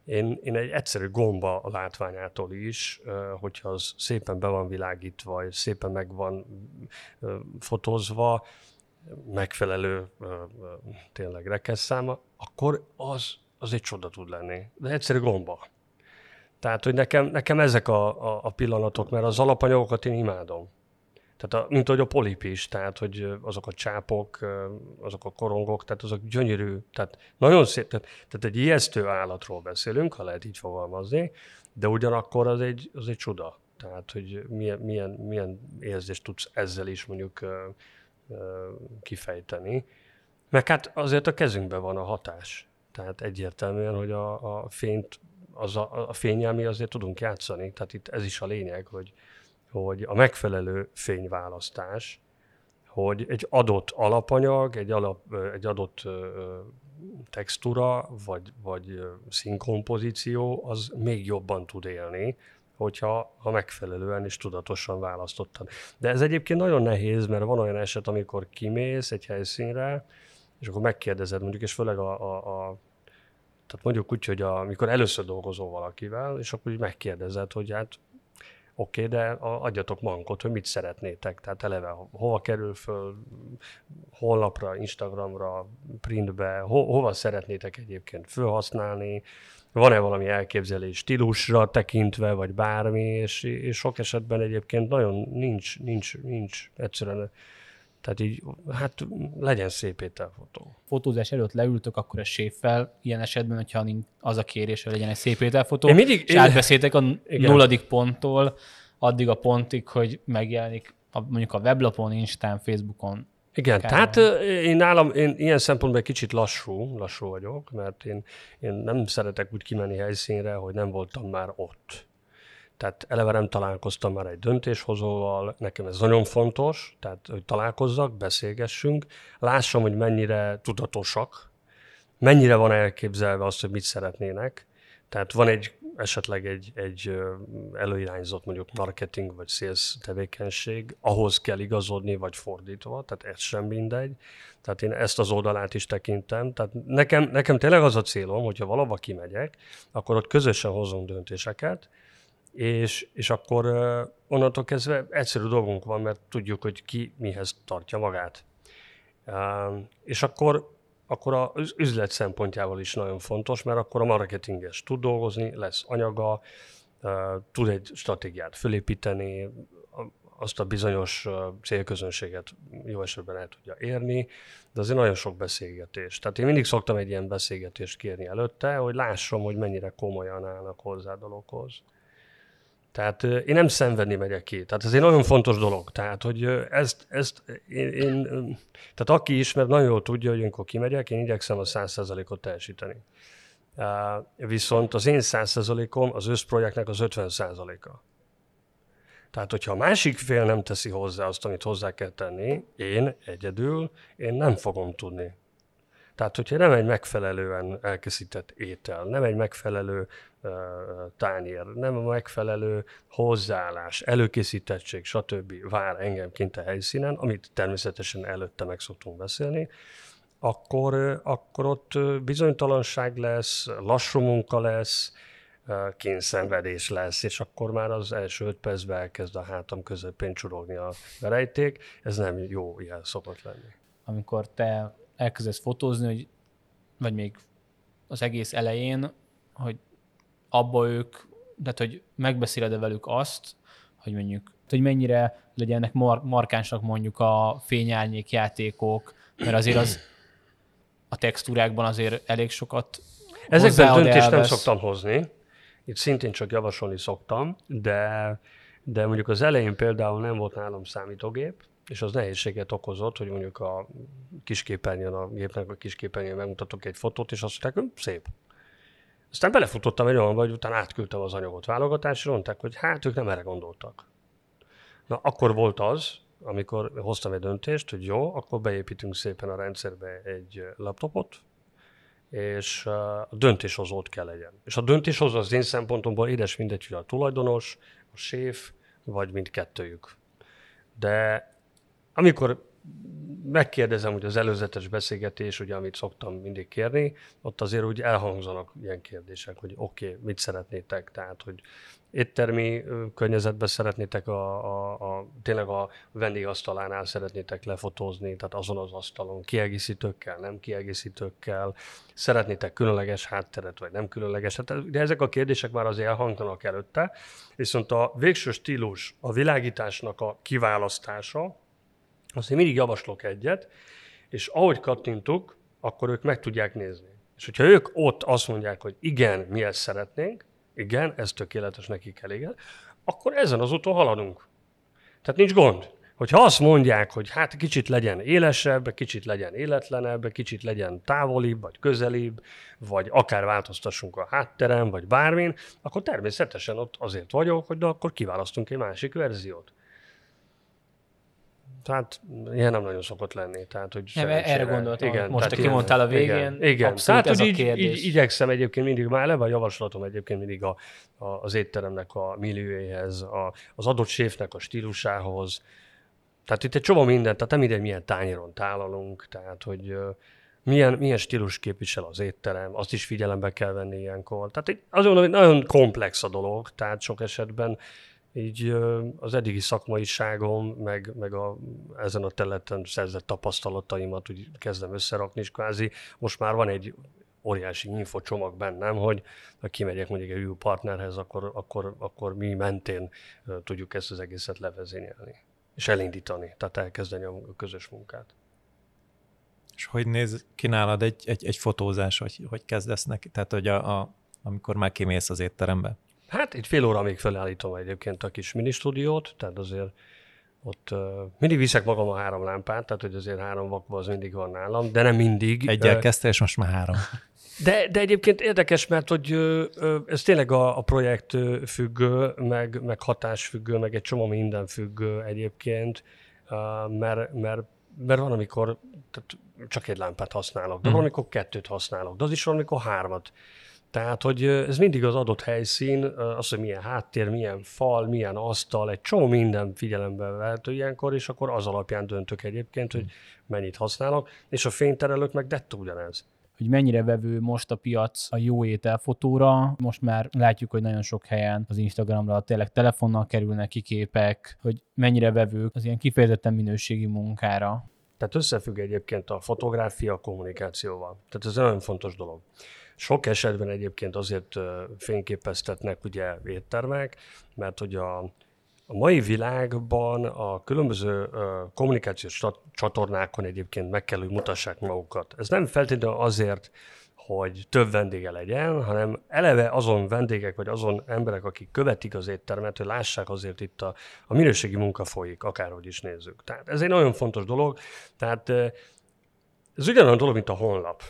Én, én egy egyszerű gomba látványától is, hogyha az szépen be van világítva, és szépen meg van fotózva, megfelelő tényleg rekesszáma, akkor az, az egy csoda tud lenni. De egyszerű gomba. Tehát, hogy nekem, nekem ezek a, a, a pillanatok, mert az alapanyagokat én imádom. Tehát a, mint ahogy a polip is, tehát hogy azok a csápok, azok a korongok, tehát azok gyönyörű, tehát nagyon szép, tehát, tehát egy ijesztő állatról beszélünk, ha lehet így fogalmazni, de ugyanakkor az egy, az egy csoda. Tehát, hogy milyen, milyen, milyen érzést tudsz ezzel is mondjuk kifejteni. Meg hát azért a kezünkben van a hatás. Tehát egyértelműen, hogy a, a fényt, az a, a fényel azért tudunk játszani. Tehát itt ez is a lényeg, hogy, hogy a megfelelő fényválasztás, hogy egy adott alapanyag, egy, alap, egy adott textúra, vagy, vagy színkompozíció, az még jobban tud élni, hogyha ha megfelelően és tudatosan választottad. De ez egyébként nagyon nehéz, mert van olyan eset, amikor kimész egy helyszínre, és akkor megkérdezed mondjuk, és főleg a, a, a tehát mondjuk úgy, hogy amikor először dolgozol valakivel, és akkor úgy megkérdezed, hogy hát Oké, okay, de adjatok mankot, hogy mit szeretnétek. Tehát eleve hova kerül föl, honlapra, Instagramra, printbe, ho, hova szeretnétek egyébként felhasználni, van-e valami elképzelés stílusra tekintve, vagy bármi, és, és sok esetben egyébként nagyon nincs, nincs, nincs egyszerűen tehát így, hát legyen szép ételfotó. Fotózás előtt leültök akkor a séffel, ilyen esetben, hogyha az a kérés, hogy legyen egy szép ételfotó, én mindig, és én... átbeszéltek a igen. nulladik ponttól addig a pontig, hogy megjelenik a, mondjuk a weblapon, Instán, Facebookon. Igen, tehát én nálam, én ilyen szempontból egy kicsit lassú, lassú vagyok, mert én, én nem szeretek úgy kimenni helyszínre, hogy nem voltam már ott. Tehát eleve nem találkoztam már egy döntéshozóval, nekem ez nagyon fontos, tehát hogy találkozzak, beszélgessünk, lássam, hogy mennyire tudatosak, mennyire van elképzelve azt, hogy mit szeretnének. Tehát van egy esetleg egy, egy előirányzott mondjuk marketing vagy sales tevékenység, ahhoz kell igazodni, vagy fordítva, tehát ez sem mindegy. Tehát én ezt az oldalát is tekintem. Tehát nekem, nekem tényleg az a célom, hogyha valahova kimegyek, akkor ott közösen hozunk döntéseket, és, és akkor onnantól kezdve egyszerű dolgunk van, mert tudjuk, hogy ki mihez tartja magát. És akkor, akkor az üzlet szempontjával is nagyon fontos, mert akkor a marketinges tud dolgozni, lesz anyaga, tud egy stratégiát fölépíteni, azt a bizonyos célközönséget jó esetben el tudja érni, de azért nagyon sok beszélgetés. Tehát én mindig szoktam egy ilyen beszélgetést kérni előtte, hogy lássam, hogy mennyire komolyan állnak hozzá dologhoz. Tehát én nem szenvedni megyek ki. Tehát ez egy nagyon fontos dolog. Tehát, hogy ezt, ezt én, én, tehát aki ismer, nagyon jól tudja, hogy amikor kimegyek, én igyekszem a 100%-ot teljesíteni. Viszont az én 100%-om az összprojektnek az 50%-a. Tehát, hogyha a másik fél nem teszi hozzá azt, amit hozzá kell tenni, én egyedül, én nem fogom tudni tehát, hogyha nem egy megfelelően elkészített étel, nem egy megfelelő uh, tányér, nem a megfelelő hozzáállás, előkészítettség, stb. vár engem kint a helyszínen, amit természetesen előtte meg szoktunk beszélni, akkor, akkor ott bizonytalanság lesz, lassú munka lesz, kényszenvedés lesz, és akkor már az első öt percben elkezd a hátam közepén csurogni a verejték. Ez nem jó jel szokott lenni. Amikor te elkezdesz fotózni, hogy, vagy még az egész elején, hogy abba ők, tehát hogy megbeszéled velük azt, hogy mondjuk, hogy mennyire legyenek mar- markánsnak mondjuk a fényárnyék játékok, mert azért az a textúrákban azért elég sokat Ezekben döntést nem szoktam hozni, itt szintén csak javasolni szoktam, de, de mondjuk az elején például nem volt nálam számítógép, és az nehézséget okozott, hogy mondjuk a kisképernyőn, a gépnek a kisképernyőn megmutatok egy fotót, és azt mondták, hogy szép. Aztán belefutottam egy olyan, vagy utána átküldtem az anyagot válogatásra, mondták, hogy hát ők nem erre gondoltak. Na, akkor volt az, amikor hoztam egy döntést, hogy jó, akkor beépítünk szépen a rendszerbe egy laptopot, és a döntéshozót kell legyen. És a döntéshozó az én szempontomból édes mindegy, hogy a tulajdonos, a séf, vagy mindkettőjük. De amikor megkérdezem, hogy az előzetes beszélgetés, ugye, amit szoktam mindig kérni, ott azért úgy elhangzanak ilyen kérdések, hogy oké, okay, mit szeretnétek, tehát, hogy éttermi környezetben szeretnétek a, a, a, tényleg a vendégasztalánál szeretnétek lefotózni, tehát azon az asztalon, kiegészítőkkel, nem kiegészítőkkel, szeretnétek különleges hátteret, vagy nem különleges hátteret, de ezek a kérdések már azért elhangzanak előtte, viszont a végső stílus, a világításnak a kiválasztása, azt én mindig javaslok egyet, és ahogy kattintuk, akkor ők meg tudják nézni. És hogyha ők ott azt mondják, hogy igen, mi ezt szeretnénk, igen, ez tökéletes, nekik elég, akkor ezen az úton haladunk. Tehát nincs gond. Hogyha azt mondják, hogy hát kicsit legyen élesebb, kicsit legyen életlenebb, kicsit legyen távolibb, vagy közelibb, vagy akár változtassunk a hátterem, vagy bármin, akkor természetesen ott azért vagyok, hogy de akkor kiválasztunk egy másik verziót. Tehát ilyen nem nagyon szokott lenni. Tehát, hogy nem, erre gondoltam, igen, most te kimondtál a végén, igen, igen. tehát, ez hogy a így, így, igyekszem egyébként mindig, már eleve a javaslatom egyébként mindig a, a, az étteremnek a millióéhez, a, az adott séfnek a stílusához. Tehát itt egy csomó mindent, tehát nem mindegy, milyen tányéron tálalunk, tehát hogy milyen, milyen stílus képvisel az étterem, azt is figyelembe kell venni ilyenkor. Tehát mondom, hogy nagyon komplex a dolog, tehát sok esetben így az eddigi szakmaiságom, meg, meg a, ezen a területen szerzett tapasztalataimat úgy kezdem összerakni, és kvázi most már van egy óriási infocsomag bennem, hogy ha kimegyek mondjuk egy új partnerhez, akkor, akkor, akkor mi mentén tudjuk ezt az egészet levezényelni, és elindítani, tehát elkezdeni a közös munkát. És hogy néz ki nálad egy, egy, egy fotózás, hogy, hogy kezdesz neki? Tehát, hogy a, a, amikor már kimész az étterembe? Hát egy fél óra még felállítom egyébként a kis minisztúdiót, tehát azért ott uh, mindig viszek magam a három lámpát, tehát hogy azért három vakba az mindig van nálam, de nem mindig. Egyel uh, kezdte, és most már három. De, de egyébként érdekes, mert hogy uh, ez tényleg a, a projekt függő, meg, meg hatás függő, meg egy csomó minden függő egyébként, uh, mert, mert, mert van, amikor tehát csak egy lámpát használok, de hmm. van, amikor kettőt használok, de az is van, amikor hármat. Tehát, hogy ez mindig az adott helyszín, az, hogy milyen háttér, milyen fal, milyen asztal, egy csomó minden figyelembe vehető ilyenkor, és akkor az alapján döntök egyébként, hogy mennyit használok, és a fényterelők meg dettó ugyanez hogy mennyire vevő most a piac a jó ételfotóra. Most már látjuk, hogy nagyon sok helyen az Instagramra tényleg telefonnal kerülnek ki képek, hogy mennyire vevők az ilyen kifejezetten minőségi munkára. Tehát összefügg egyébként a fotográfia a kommunikációval. Tehát ez nagyon fontos dolog. Sok esetben egyébként azért fényképeztetnek ugye éttermek, mert hogy a, a mai világban a különböző kommunikációs csatornákon egyébként meg kell, hogy mutassák magukat. Ez nem feltétlenül azért, hogy több vendége legyen, hanem eleve azon vendégek, vagy azon emberek, akik követik az éttermet, hogy lássák azért itt a, a minőségi munka folyik, akárhogy is nézzük. Tehát ez egy nagyon fontos dolog. Tehát ez ugyanolyan dolog, mint a honlap.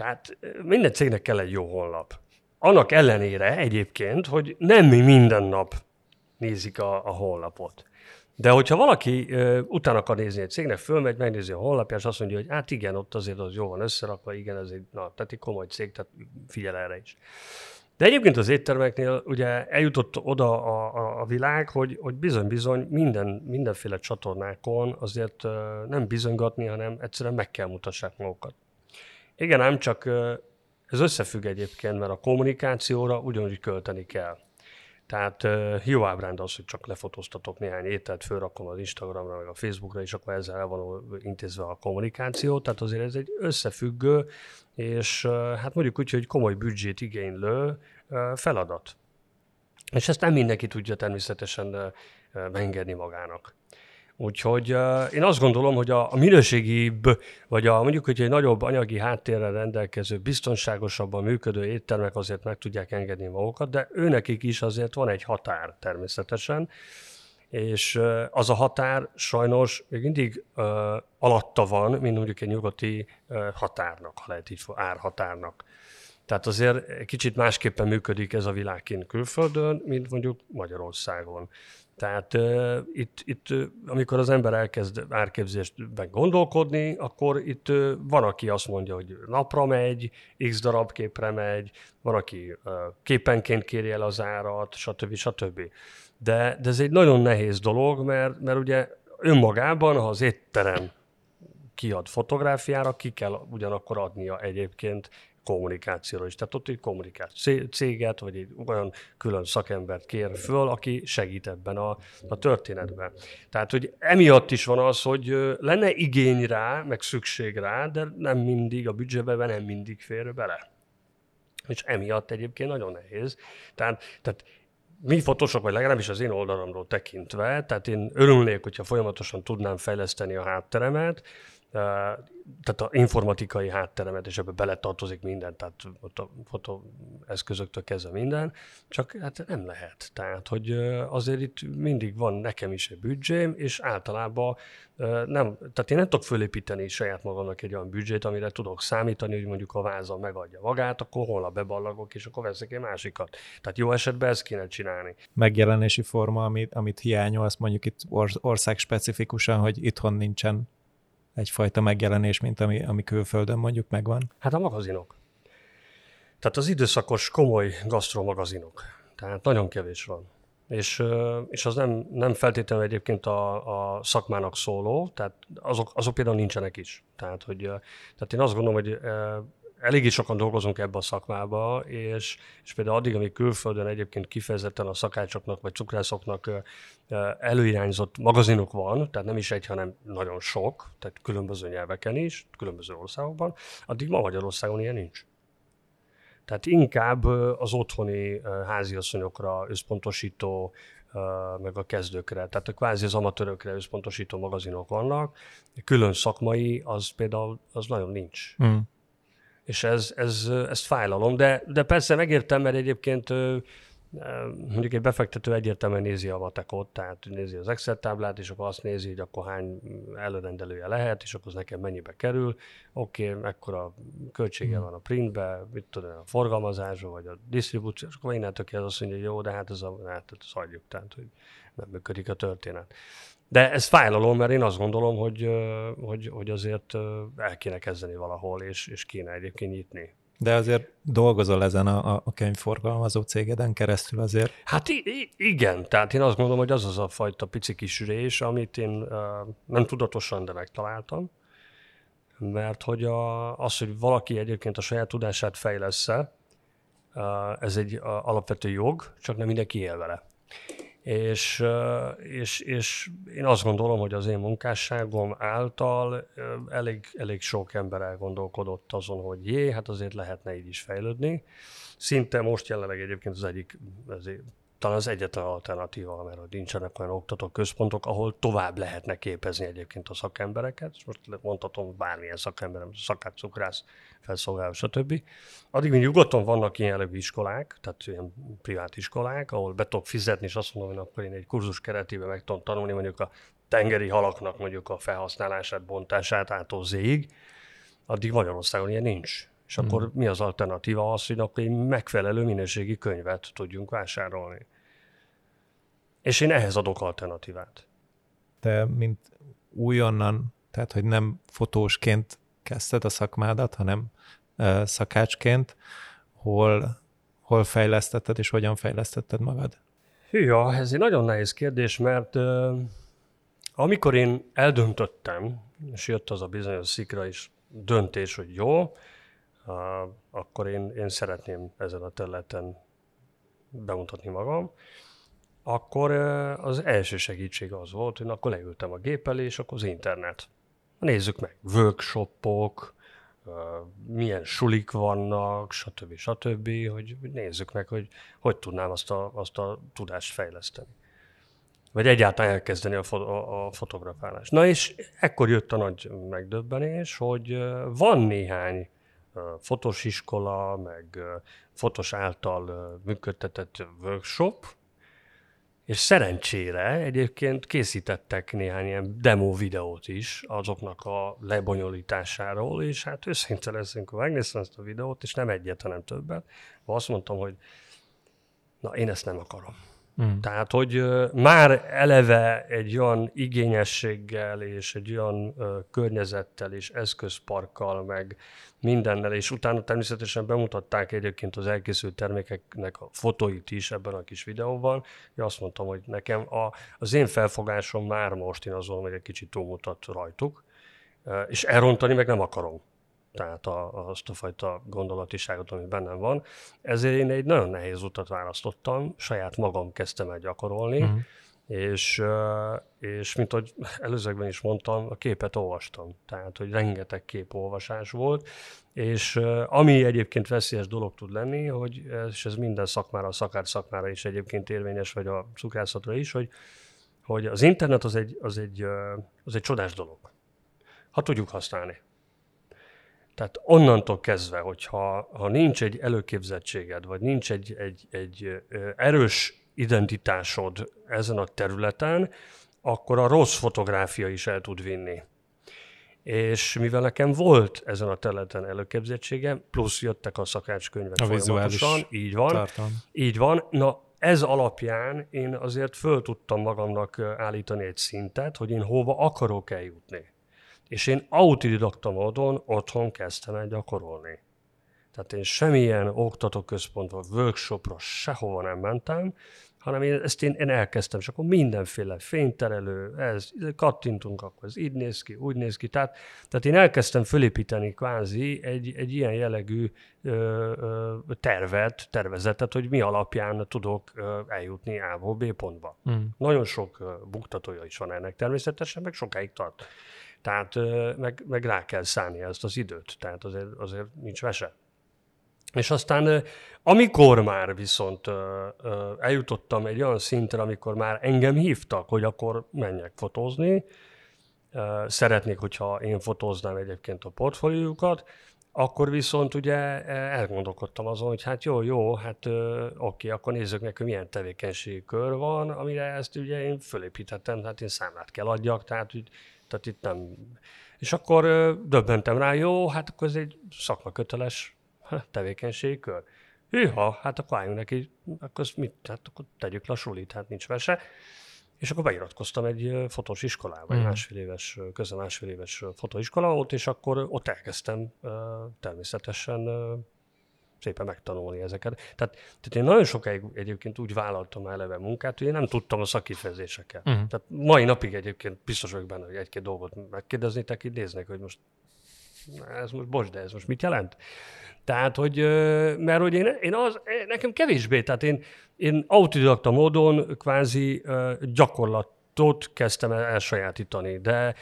Tehát minden cégnek kell egy jó honlap. Annak ellenére egyébként, hogy nem mi minden nap nézik a, a honlapot. De hogyha valaki uh, utána akar nézni egy cégnek, fölmegy, megnézi a honlapját, és azt mondja, hogy hát igen, ott azért az jó van összerakva, igen, ez egy, na, tehát egy komoly cég, tehát figyel erre is. De egyébként az éttermeknél ugye eljutott oda a, a, a világ, hogy, hogy bizony-bizony minden, mindenféle csatornákon azért nem bizonygatni, hanem egyszerűen meg kell mutassák magukat. Igen, nem csak ez összefügg egyébként, mert a kommunikációra ugyanúgy költeni kell. Tehát jó ábránd az, hogy csak lefotóztatok néhány ételt, fölrakom az Instagramra, meg a Facebookra, és akkor ezzel el van intézve a kommunikáció. Tehát azért ez egy összefüggő, és hát mondjuk úgy, hogy komoly büdzsét igénylő feladat. És ezt nem mindenki tudja természetesen megengedni magának. Úgyhogy én azt gondolom, hogy a, a minőségibb, vagy a, mondjuk, hogy egy nagyobb anyagi háttérrel rendelkező, biztonságosabban működő éttermek azért meg tudják engedni magukat, de őnekik is azért van egy határ természetesen, és az a határ sajnos még mindig alatta van, mint mondjuk egy nyugati határnak, ha lehet így árhatárnak. Tehát azért kicsit másképpen működik ez a világ külföldön, mint mondjuk Magyarországon. Tehát uh, itt, itt, amikor az ember elkezd árképzésben gondolkodni, akkor itt uh, van, aki azt mondja, hogy napra megy, x darab képre megy, van, aki uh, képenként kéri el az árat, stb. stb. De, de ez egy nagyon nehéz dolog, mert, mert ugye önmagában, ha az étterem kiad fotográfiára, ki kell ugyanakkor adnia egyébként kommunikációra is. Tehát ott egy kommunikáció céget, vagy egy olyan külön szakembert kér föl, aki segít ebben a, a történetben. Tehát, hogy emiatt is van az, hogy lenne igény rá, meg szükség rá, de nem mindig, a büdzsébe nem mindig fér bele. És emiatt egyébként nagyon nehéz. Tehát, tehát mi fotósok, vagy legalábbis az én oldalamról tekintve, tehát én örülnék, hogyha folyamatosan tudnám fejleszteni a hátteremet, tehát a informatikai hátteremet, és ebbe beletartozik minden, tehát ott a fotóeszközöktől kezdve minden, csak hát nem lehet. Tehát, hogy azért itt mindig van nekem is egy büdzsém, és általában nem, tehát én nem tudok fölépíteni saját magamnak egy olyan büdzsét, amire tudok számítani, hogy mondjuk a vázam megadja magát, akkor holnap beballagok, és akkor veszek egy másikat. Tehát jó esetben ezt kéne csinálni. Megjelenési forma, amit, amit azt mondjuk itt ország specifikusan, hogy itthon nincsen egyfajta megjelenés, mint ami, ami külföldön mondjuk megvan? Hát a magazinok. Tehát az időszakos komoly gasztromagazinok. Tehát nagyon kevés van. És, és az nem, nem feltétlenül egyébként a, a szakmának szóló, tehát azok, azok például nincsenek is. Tehát, hogy, tehát én azt gondolom, hogy eléggé sokan dolgozunk ebbe a szakmába, és, és például addig, amíg külföldön egyébként kifejezetten a szakácsoknak vagy cukrászoknak előirányzott magazinok van, tehát nem is egy, hanem nagyon sok, tehát különböző nyelveken is, különböző országokban, addig ma Magyarországon ilyen nincs. Tehát inkább az otthoni háziasszonyokra összpontosító, meg a kezdőkre, tehát a kvázi az amatőrökre összpontosító magazinok vannak, külön szakmai, az például az nagyon nincs. Mm és ez, ez, ez fájlalom, de, de persze megértem, mert egyébként mondjuk egy befektető egyértelműen nézi a matekot, tehát nézi az Excel táblát, és akkor azt nézi, hogy akkor hány előrendelője lehet, és akkor az nekem mennyibe kerül, oké, okay, mekkora költsége hmm. van a printbe, mit tudom, a forgalmazásba, vagy a disztribúció, és akkor innentől ki az azt mondja, hogy jó, de hát ez a, hát ezt hagyjuk, tehát hogy nem működik a történet. De ez fájlalom, mert én azt gondolom, hogy, hogy, hogy azért el kéne kezdeni valahol, és, és kéne egyébként nyitni. De azért dolgozol ezen a, a könyvforgalmazó cégeden keresztül azért? Hát igen, tehát én azt gondolom, hogy az az a fajta pici kis ürés, amit én nem tudatosan, de megtaláltam. Mert hogy a, az, hogy valaki egyébként a saját tudását fejlesz-e, uh, ez egy alapvető jog, csak nem mindenki él vele. És, és, és én azt gondolom, hogy az én munkásságom által elég, elég sok ember elgondolkodott azon, hogy jé, hát azért lehetne így is fejlődni. Szinte most jelenleg egyébként az egyik, talán az egyetlen alternatíva, mert nincsenek olyan oktató központok, ahol tovább lehetne képezni egyébként a szakembereket, és most mondhatom bármilyen szakember, szakát, cukrász, felszolgáló, stb. Addig, mint nyugodtan vannak ilyen jellegű iskolák, tehát ilyen privát iskolák, ahol be tudok fizetni, és azt mondom, hogy akkor én egy kurzus keretében meg tudom tanulni mondjuk a tengeri halaknak mondjuk a felhasználását, bontását ától zéig, addig Magyarországon ilyen nincs. És hmm. akkor mi az alternatíva az, hogy akkor egy megfelelő minőségi könyvet tudjunk vásárolni. És én ehhez adok alternatívát. Te, mint újonnan, tehát hogy nem fotósként kezdted a szakmádat, hanem uh, szakácsként, hol, hol fejlesztetted és hogyan fejlesztetted magad? Hűha, ez egy nagyon nehéz kérdés, mert uh, amikor én eldöntöttem, és jött az a bizonyos szikra is döntés, hogy jó, akkor én, én szeretném ezen a területen bemutatni magam, akkor az első segítség az volt, hogy akkor leültem a gép elé, és akkor az internet. Nézzük meg, workshopok, milyen sulik vannak, stb. stb., hogy nézzük meg, hogy hogy tudnám azt a, azt a tudást fejleszteni. Vagy egyáltalán elkezdeni a, fo- a fotografálást. Na és ekkor jött a nagy megdöbbenés, hogy van néhány fotós iskola, meg fotós által működtetett workshop, és szerencsére egyébként készítettek néhány ilyen demo videót is azoknak a lebonyolításáról, és hát őszinte leszünk, megnéztem ezt a videót, és nem egyet, hanem többet, azt mondtam, hogy na én ezt nem akarom. Mm. Tehát, hogy már eleve egy olyan igényességgel és egy olyan környezettel és eszközparkkal, meg mindennel, és utána természetesen bemutatták egyébként az elkészült termékeknek a fotóit is ebben a kis videóban. Én azt mondtam, hogy nekem a, az én felfogásom már most, én azon, hogy egy kicsit túlmutat rajtuk, és elrontani meg nem akarom tehát a, azt a fajta gondolatiságot, ami bennem van. Ezért én egy nagyon nehéz utat választottam, saját magam kezdtem el gyakorolni, uh-huh. és, és mint hogy előzőkben is mondtam, a képet olvastam. Tehát, hogy rengeteg képolvasás volt, és ami egyébként veszélyes dolog tud lenni, hogy, és ez minden szakmára, a szakár szakmára is egyébként érvényes, vagy a cukrászatra is, hogy, hogy az internet az egy, az egy, az egy csodás dolog. Ha tudjuk használni. Tehát onnantól kezdve, hogyha ha nincs egy előképzettséged, vagy nincs egy, egy, egy erős identitásod ezen a területen, akkor a rossz fotográfia is el tud vinni. És mivel nekem volt ezen a területen előképzettségem, plusz jöttek a szakácskönyvek a folyamatosan, így van, tartalom. így van, na ez alapján én azért föl tudtam magamnak állítani egy szintet, hogy én hova akarok eljutni. És én autodidakta módon otthon kezdtem el gyakorolni. Tehát én semmilyen oktatóközpontba, workshopra sehova nem mentem, hanem én, ezt én, én elkezdtem, és akkor mindenféle fényterelő, ez, kattintunk, akkor ez így néz ki, úgy néz ki. Tehát, tehát én elkezdtem fölépíteni kvázi egy, egy ilyen jellegű ö, ö, tervet, tervezetet, hogy mi alapján tudok ö, eljutni A-ból B pontba. Mm. Nagyon sok ö, buktatója is van ennek természetesen, meg sokáig tart. Tehát meg, meg rá kell szállni ezt az időt, tehát azért, azért nincs vese. És aztán amikor már viszont eljutottam egy olyan szintre, amikor már engem hívtak, hogy akkor menjek fotózni, szeretnék, hogyha én fotóznám egyébként a portfóliójukat, akkor viszont ugye elgondolkodtam azon, hogy hát jó, jó, hát oké, akkor nézzük meg, hogy milyen tevékenységi kör van, amire ezt ugye én fölépítettem, hát én számlát kell adjak, tehát tehát itt nem... És akkor döbbentem rá, jó, hát akkor ez egy szakmaköteles tevékenységkör. Hűha, hát akkor álljunk neki, akkor mit, hát akkor tegyük le a sulit, hát nincs vese. És akkor beiratkoztam egy fotós iskolába, egy mm. másfél éves, közel másfél éves fotóiskola volt, és akkor ott elkezdtem természetesen szépen megtanulni ezeket. Tehát, tehát én nagyon sokáig egyébként úgy vállaltam eleve munkát, hogy én nem tudtam a szakifejezéseket. Uh-huh. Tehát mai napig egyébként biztos vagyok benne, hogy egy-két dolgot megkérdeznétek, így néznek, hogy most ez most bocs, de ez most mit jelent? Tehát, hogy, mert hogy én, én az, nekem kevésbé, tehát én, én autodidakta módon kvázi gyakorlatot kezdtem el elsajátítani, de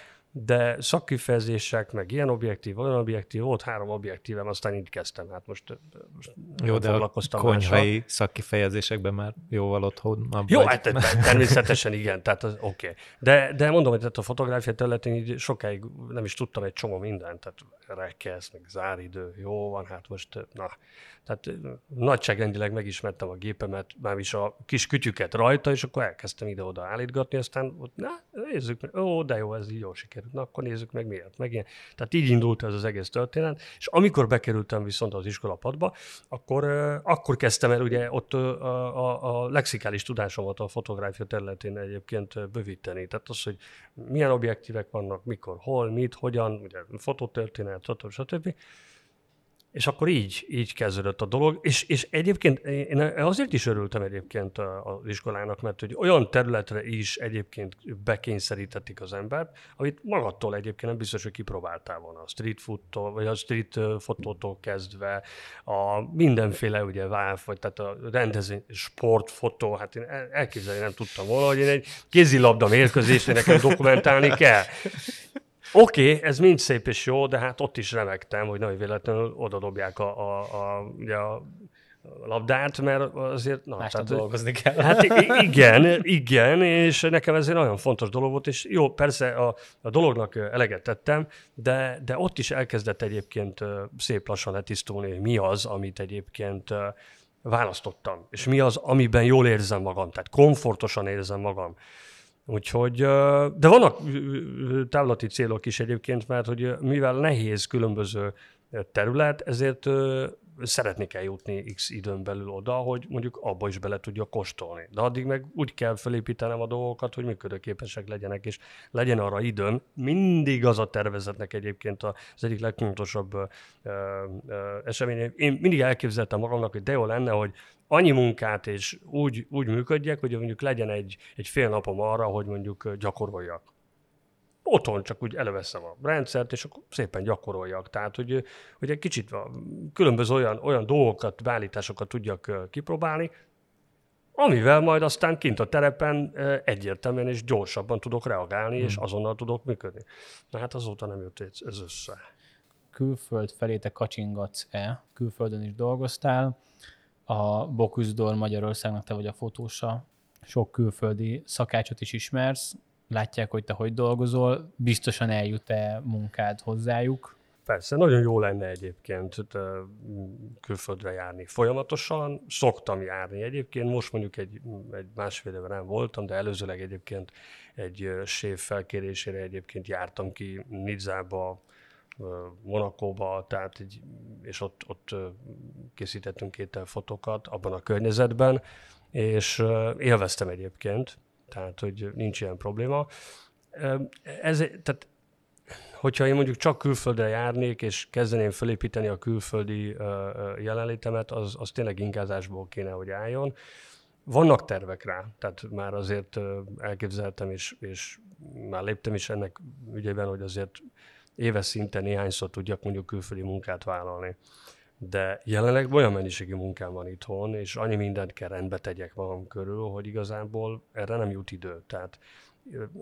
de szakkifejezések, meg ilyen objektív, olyan objektív, volt három objektívem, aztán így kezdtem. Hát most, most Jó, de a konyhai mással. szakkifejezésekben már jóval otthon. Jó, hát természetesen igen, tehát oké. Okay. De, de mondom, hogy a fotográfia területén így sokáig nem is tudtam egy csomó mindent, tehát rekesz, meg záridő, jó van, hát most, na. Tehát nagyságrendileg megismertem a gépemet, már is a kis kütyüket rajta, és akkor elkezdtem ide-oda állítgatni, aztán ott, na, nézzük ó, de jó, ez így jó sikerült, na, akkor nézzük meg miért, meg ilyen. Tehát így indult ez az egész történet, és amikor bekerültem viszont az iskolapadba, akkor, akkor kezdtem el ugye ott a, a, a lexikális tudásomat a fotográfia területén egyébként bővíteni. Tehát az, hogy milyen objektívek vannak, mikor, hol, mit, hogyan, ugye fototörténet, stb. stb. És akkor így, így kezdődött a dolog, és, és egyébként én azért is örültem egyébként az iskolának, mert hogy olyan területre is egyébként bekényszerítették az embert, amit magadtól egyébként nem biztos, hogy kipróbáltál volna. A street foodtól, vagy a street fotótól kezdve, a mindenféle ugye váv, vagy tehát a rendezvény, sportfotó, hát én elképzelni nem tudtam volna, hogy én egy kézilabda mérkőzést nekem dokumentálni kell. Oké, okay, ez mind szép és jó, de hát ott is remektem, hogy nagy véletlenül oda dobják a, a, a, ugye a labdát, mert azért... Na, tehát, dolgozni kell. Hát igen, igen, és nekem ez egy nagyon fontos dolog volt, és jó, persze a, a dolognak eleget tettem, de, de ott is elkezdett egyébként szép lassan letisztulni, hogy mi az, amit egyébként választottam, és mi az, amiben jól érzem magam, tehát komfortosan érzem magam. Úgyhogy, de vannak távlati célok is egyébként, mert hogy mivel nehéz különböző terület, ezért szeretnék eljutni x időn belül oda, hogy mondjuk abba is bele tudja kóstolni. De addig meg úgy kell felépítenem a dolgokat, hogy működőképesek legyenek, és legyen arra időm. Mindig az a tervezetnek egyébként az egyik legfontosabb esemény. Én mindig elképzeltem magamnak, hogy de jó lenne, hogy annyi munkát és úgy, úgy működjek, hogy mondjuk legyen egy, egy fél napom arra, hogy mondjuk gyakoroljak otthon csak úgy előveszem a rendszert, és akkor szépen gyakoroljak. Tehát, hogy, hogy egy kicsit különböző olyan, olyan dolgokat, beállításokat tudjak kipróbálni, amivel majd aztán kint a terepen egyértelműen és gyorsabban tudok reagálni, hmm. és azonnal tudok működni. Na hát azóta nem jött ez össze. Külföld felé te kacsingatsz-e? Külföldön is dolgoztál. A Bokuszdor Magyarországnak te vagy a fotósa. Sok külföldi szakácsot is ismersz látják, hogy te hogy dolgozol, biztosan eljut-e munkád hozzájuk? Persze, nagyon jó lenne egyébként külföldre járni folyamatosan. Szoktam járni egyébként, most mondjuk egy, egy másfél éve nem voltam, de előzőleg egyébként egy sév felkérésére egyébként jártam ki Nidzába, Monakóba, tehát egy, és ott, ott készítettünk két fotókat abban a környezetben, és élveztem egyébként tehát hogy nincs ilyen probléma. Ez, tehát hogyha én mondjuk csak külföldre járnék, és kezdeném felépíteni a külföldi jelenlétemet, az, az tényleg ingázásból kéne, hogy álljon. Vannak tervek rá, tehát már azért elképzeltem, és, és már léptem is ennek ügyében, hogy azért éves szinten néhányszor tudjak mondjuk külföldi munkát vállalni de jelenleg olyan mennyiségű munkám van itthon, és annyi mindent kell rendbe tegyek magam körül, hogy igazából erre nem jut idő. Tehát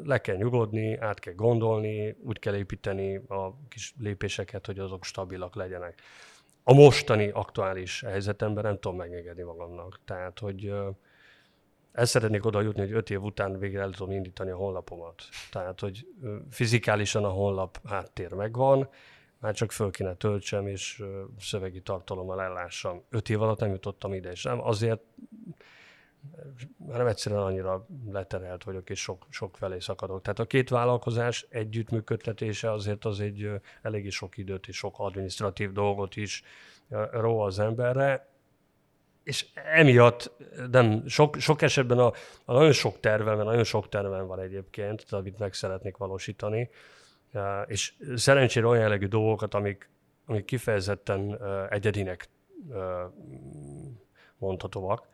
le kell nyugodni, át kell gondolni, úgy kell építeni a kis lépéseket, hogy azok stabilak legyenek. A mostani aktuális helyzetemben nem tudom megengedni magamnak. Tehát, hogy el szeretnék oda jutni, hogy öt év után végre el tudom indítani a honlapomat. Tehát, hogy fizikálisan a honlap háttér megvan, már csak föl kéne töltsem, és szövegi tartalommal ellássam. Öt év alatt nem jutottam ide, és nem azért, nem egyszerűen annyira leterelt vagyok, és sok, sok felé szakadok. Tehát a két vállalkozás együttműködtetése azért az egy eléggé sok időt és sok administratív dolgot is ró az emberre, és emiatt nem, sok, sok esetben a, a nagyon sok tervem, mert nagyon sok tervem van egyébként, amit meg szeretnék valósítani, és szerencsére olyan jellegű dolgokat, amik, amik kifejezetten egyedinek mondhatóak,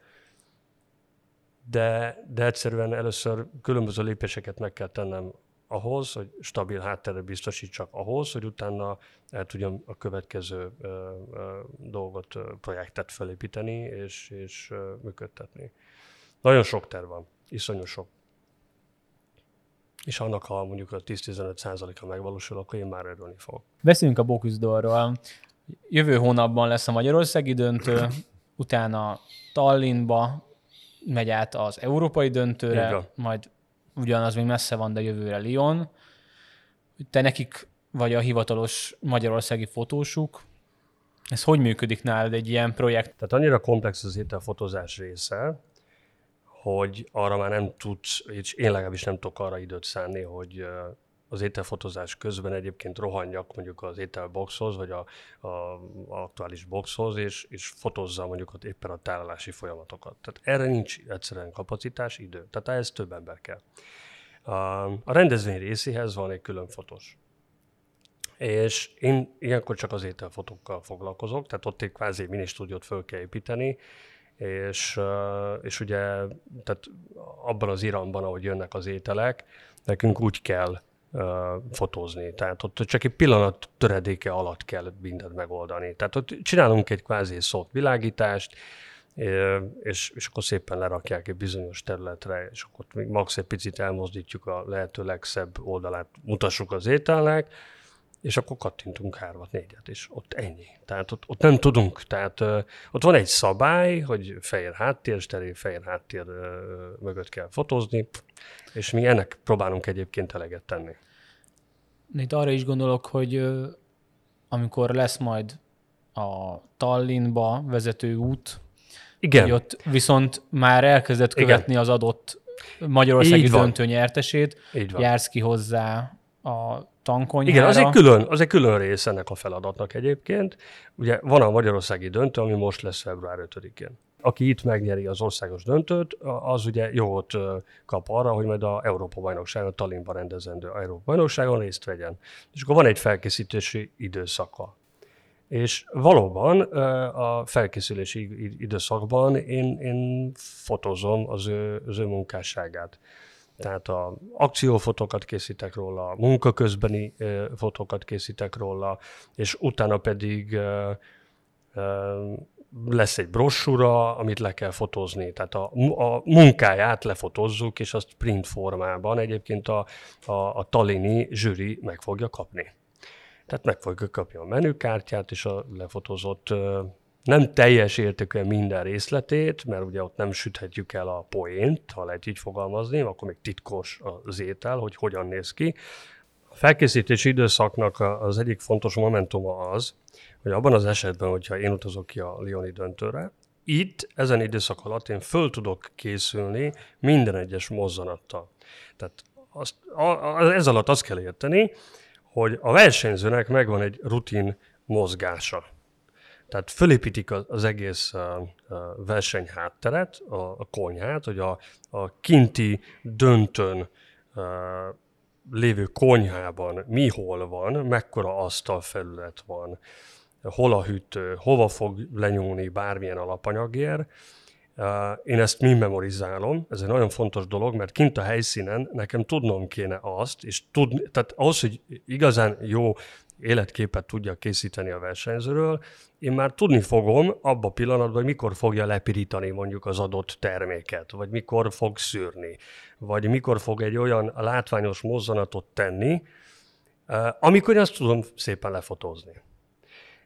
de, de egyszerűen először különböző lépéseket meg kell tennem ahhoz, hogy stabil hátteret biztosítsak ahhoz, hogy utána el tudjam a következő ö, ö, dolgot, ö, projektet felépíteni és, és ö, működtetni. Nagyon sok terv van, iszonyú sok és annak, ha mondjuk a 10-15 százaléka megvalósul, akkor én már örülni fogok. Beszéljünk a Boküzdorról. Jövő hónapban lesz a Magyarországi döntő, utána Tallinnba megy át az európai döntőre, majd ugyanaz még messze van, de jövőre Lyon. Te nekik vagy a hivatalos magyarországi fotósuk, ez hogy működik nálad egy ilyen projekt? Tehát annyira komplex az itt a fotózás része, hogy arra már nem tudsz, és én legalábbis nem tudok arra időt szánni, hogy az ételfotozás közben egyébként rohanjak mondjuk az ételboxhoz, vagy a, a, aktuális boxhoz, és, és fotózzam mondjuk ott éppen a tárolási folyamatokat. Tehát erre nincs egyszerűen kapacitás, idő. Tehát ehhez több ember kell. A, rendezvény részéhez van egy külön fotós. És én ilyenkor csak az ételfotókkal foglalkozok, tehát ott egy kvázi mini stúdiót föl kell építeni, és, és ugye tehát abban az iramban, ahogy jönnek az ételek, nekünk úgy kell fotózni. Tehát ott csak egy pillanat töredéke alatt kell mindent megoldani. Tehát ott csinálunk egy kvázi szót világítást, és, és akkor szépen lerakják egy bizonyos területre, és akkor még max egy picit elmozdítjuk a lehető legszebb oldalát, mutassuk az ételnek, és akkor kattintunk hármat, négyet, és ott ennyi. Tehát ott, ott nem tudunk, tehát ott van egy szabály, hogy fehér háttér, steril fehér háttér uh, mögött kell fotózni, és mi ennek próbálunk egyébként eleget tenni. Itt arra is gondolok, hogy amikor lesz majd a Tallinnba vezető út, Igen. hogy ott viszont már elkezdett követni Igen. az adott magyarországi döntő nyertesét, jársz ki hozzá a tankonyhára. Igen, az egy, külön, az egy külön rész ennek a feladatnak egyébként. Ugye van a magyarországi döntő, ami most lesz február 5-én. Aki itt megnyeri az országos döntőt, az ugye jogot kap arra, hogy majd a Európa bajnokságon, Tallinnban rendezendő Európa bajnokságon részt vegyen. És akkor van egy felkészítési időszaka. És valóban a felkészülési időszakban én, én fotózom az ő, az ő munkásságát. Tehát a akciófotókat készítek róla, a munka közbeni fotókat készítek róla, és utána pedig lesz egy brossúra, amit le kell fotózni. Tehát a, a munkáját lefotozzuk, és azt print formában egyébként a, a, a talini zsűri meg fogja kapni. Tehát meg fogja kapni a menükártyát, és a lefotózott nem teljes értékűen minden részletét, mert ugye ott nem süthetjük el a poént, ha lehet így fogalmazni, akkor még titkos az étel, hogy hogyan néz ki. A felkészítési időszaknak az egyik fontos momentuma az, hogy abban az esetben, hogyha én utazok ki a Lioni döntőre, itt, ezen időszak alatt én föl tudok készülni minden egyes mozzanattal. Tehát azt, a, a, ez alatt azt kell érteni, hogy a versenyzőnek megvan egy rutin mozgása. Tehát fölépítik az egész versenyhátteret, a konyhát, hogy a, a kinti döntőn lévő konyhában mi hol van, mekkora asztalfelület van, hol a hűtő, hova fog lenyúlni bármilyen alapanyagért. Én ezt mind memorizálom, ez egy nagyon fontos dolog, mert kint a helyszínen nekem tudnom kéne azt, és tudni, tehát ahhoz, hogy igazán jó életképet tudja készíteni a versenyzőről, én már tudni fogom abba a pillanatban, hogy mikor fogja lepirítani mondjuk az adott terméket, vagy mikor fog szűrni, vagy mikor fog egy olyan látványos mozzanatot tenni, eh, amikor azt tudom szépen lefotózni.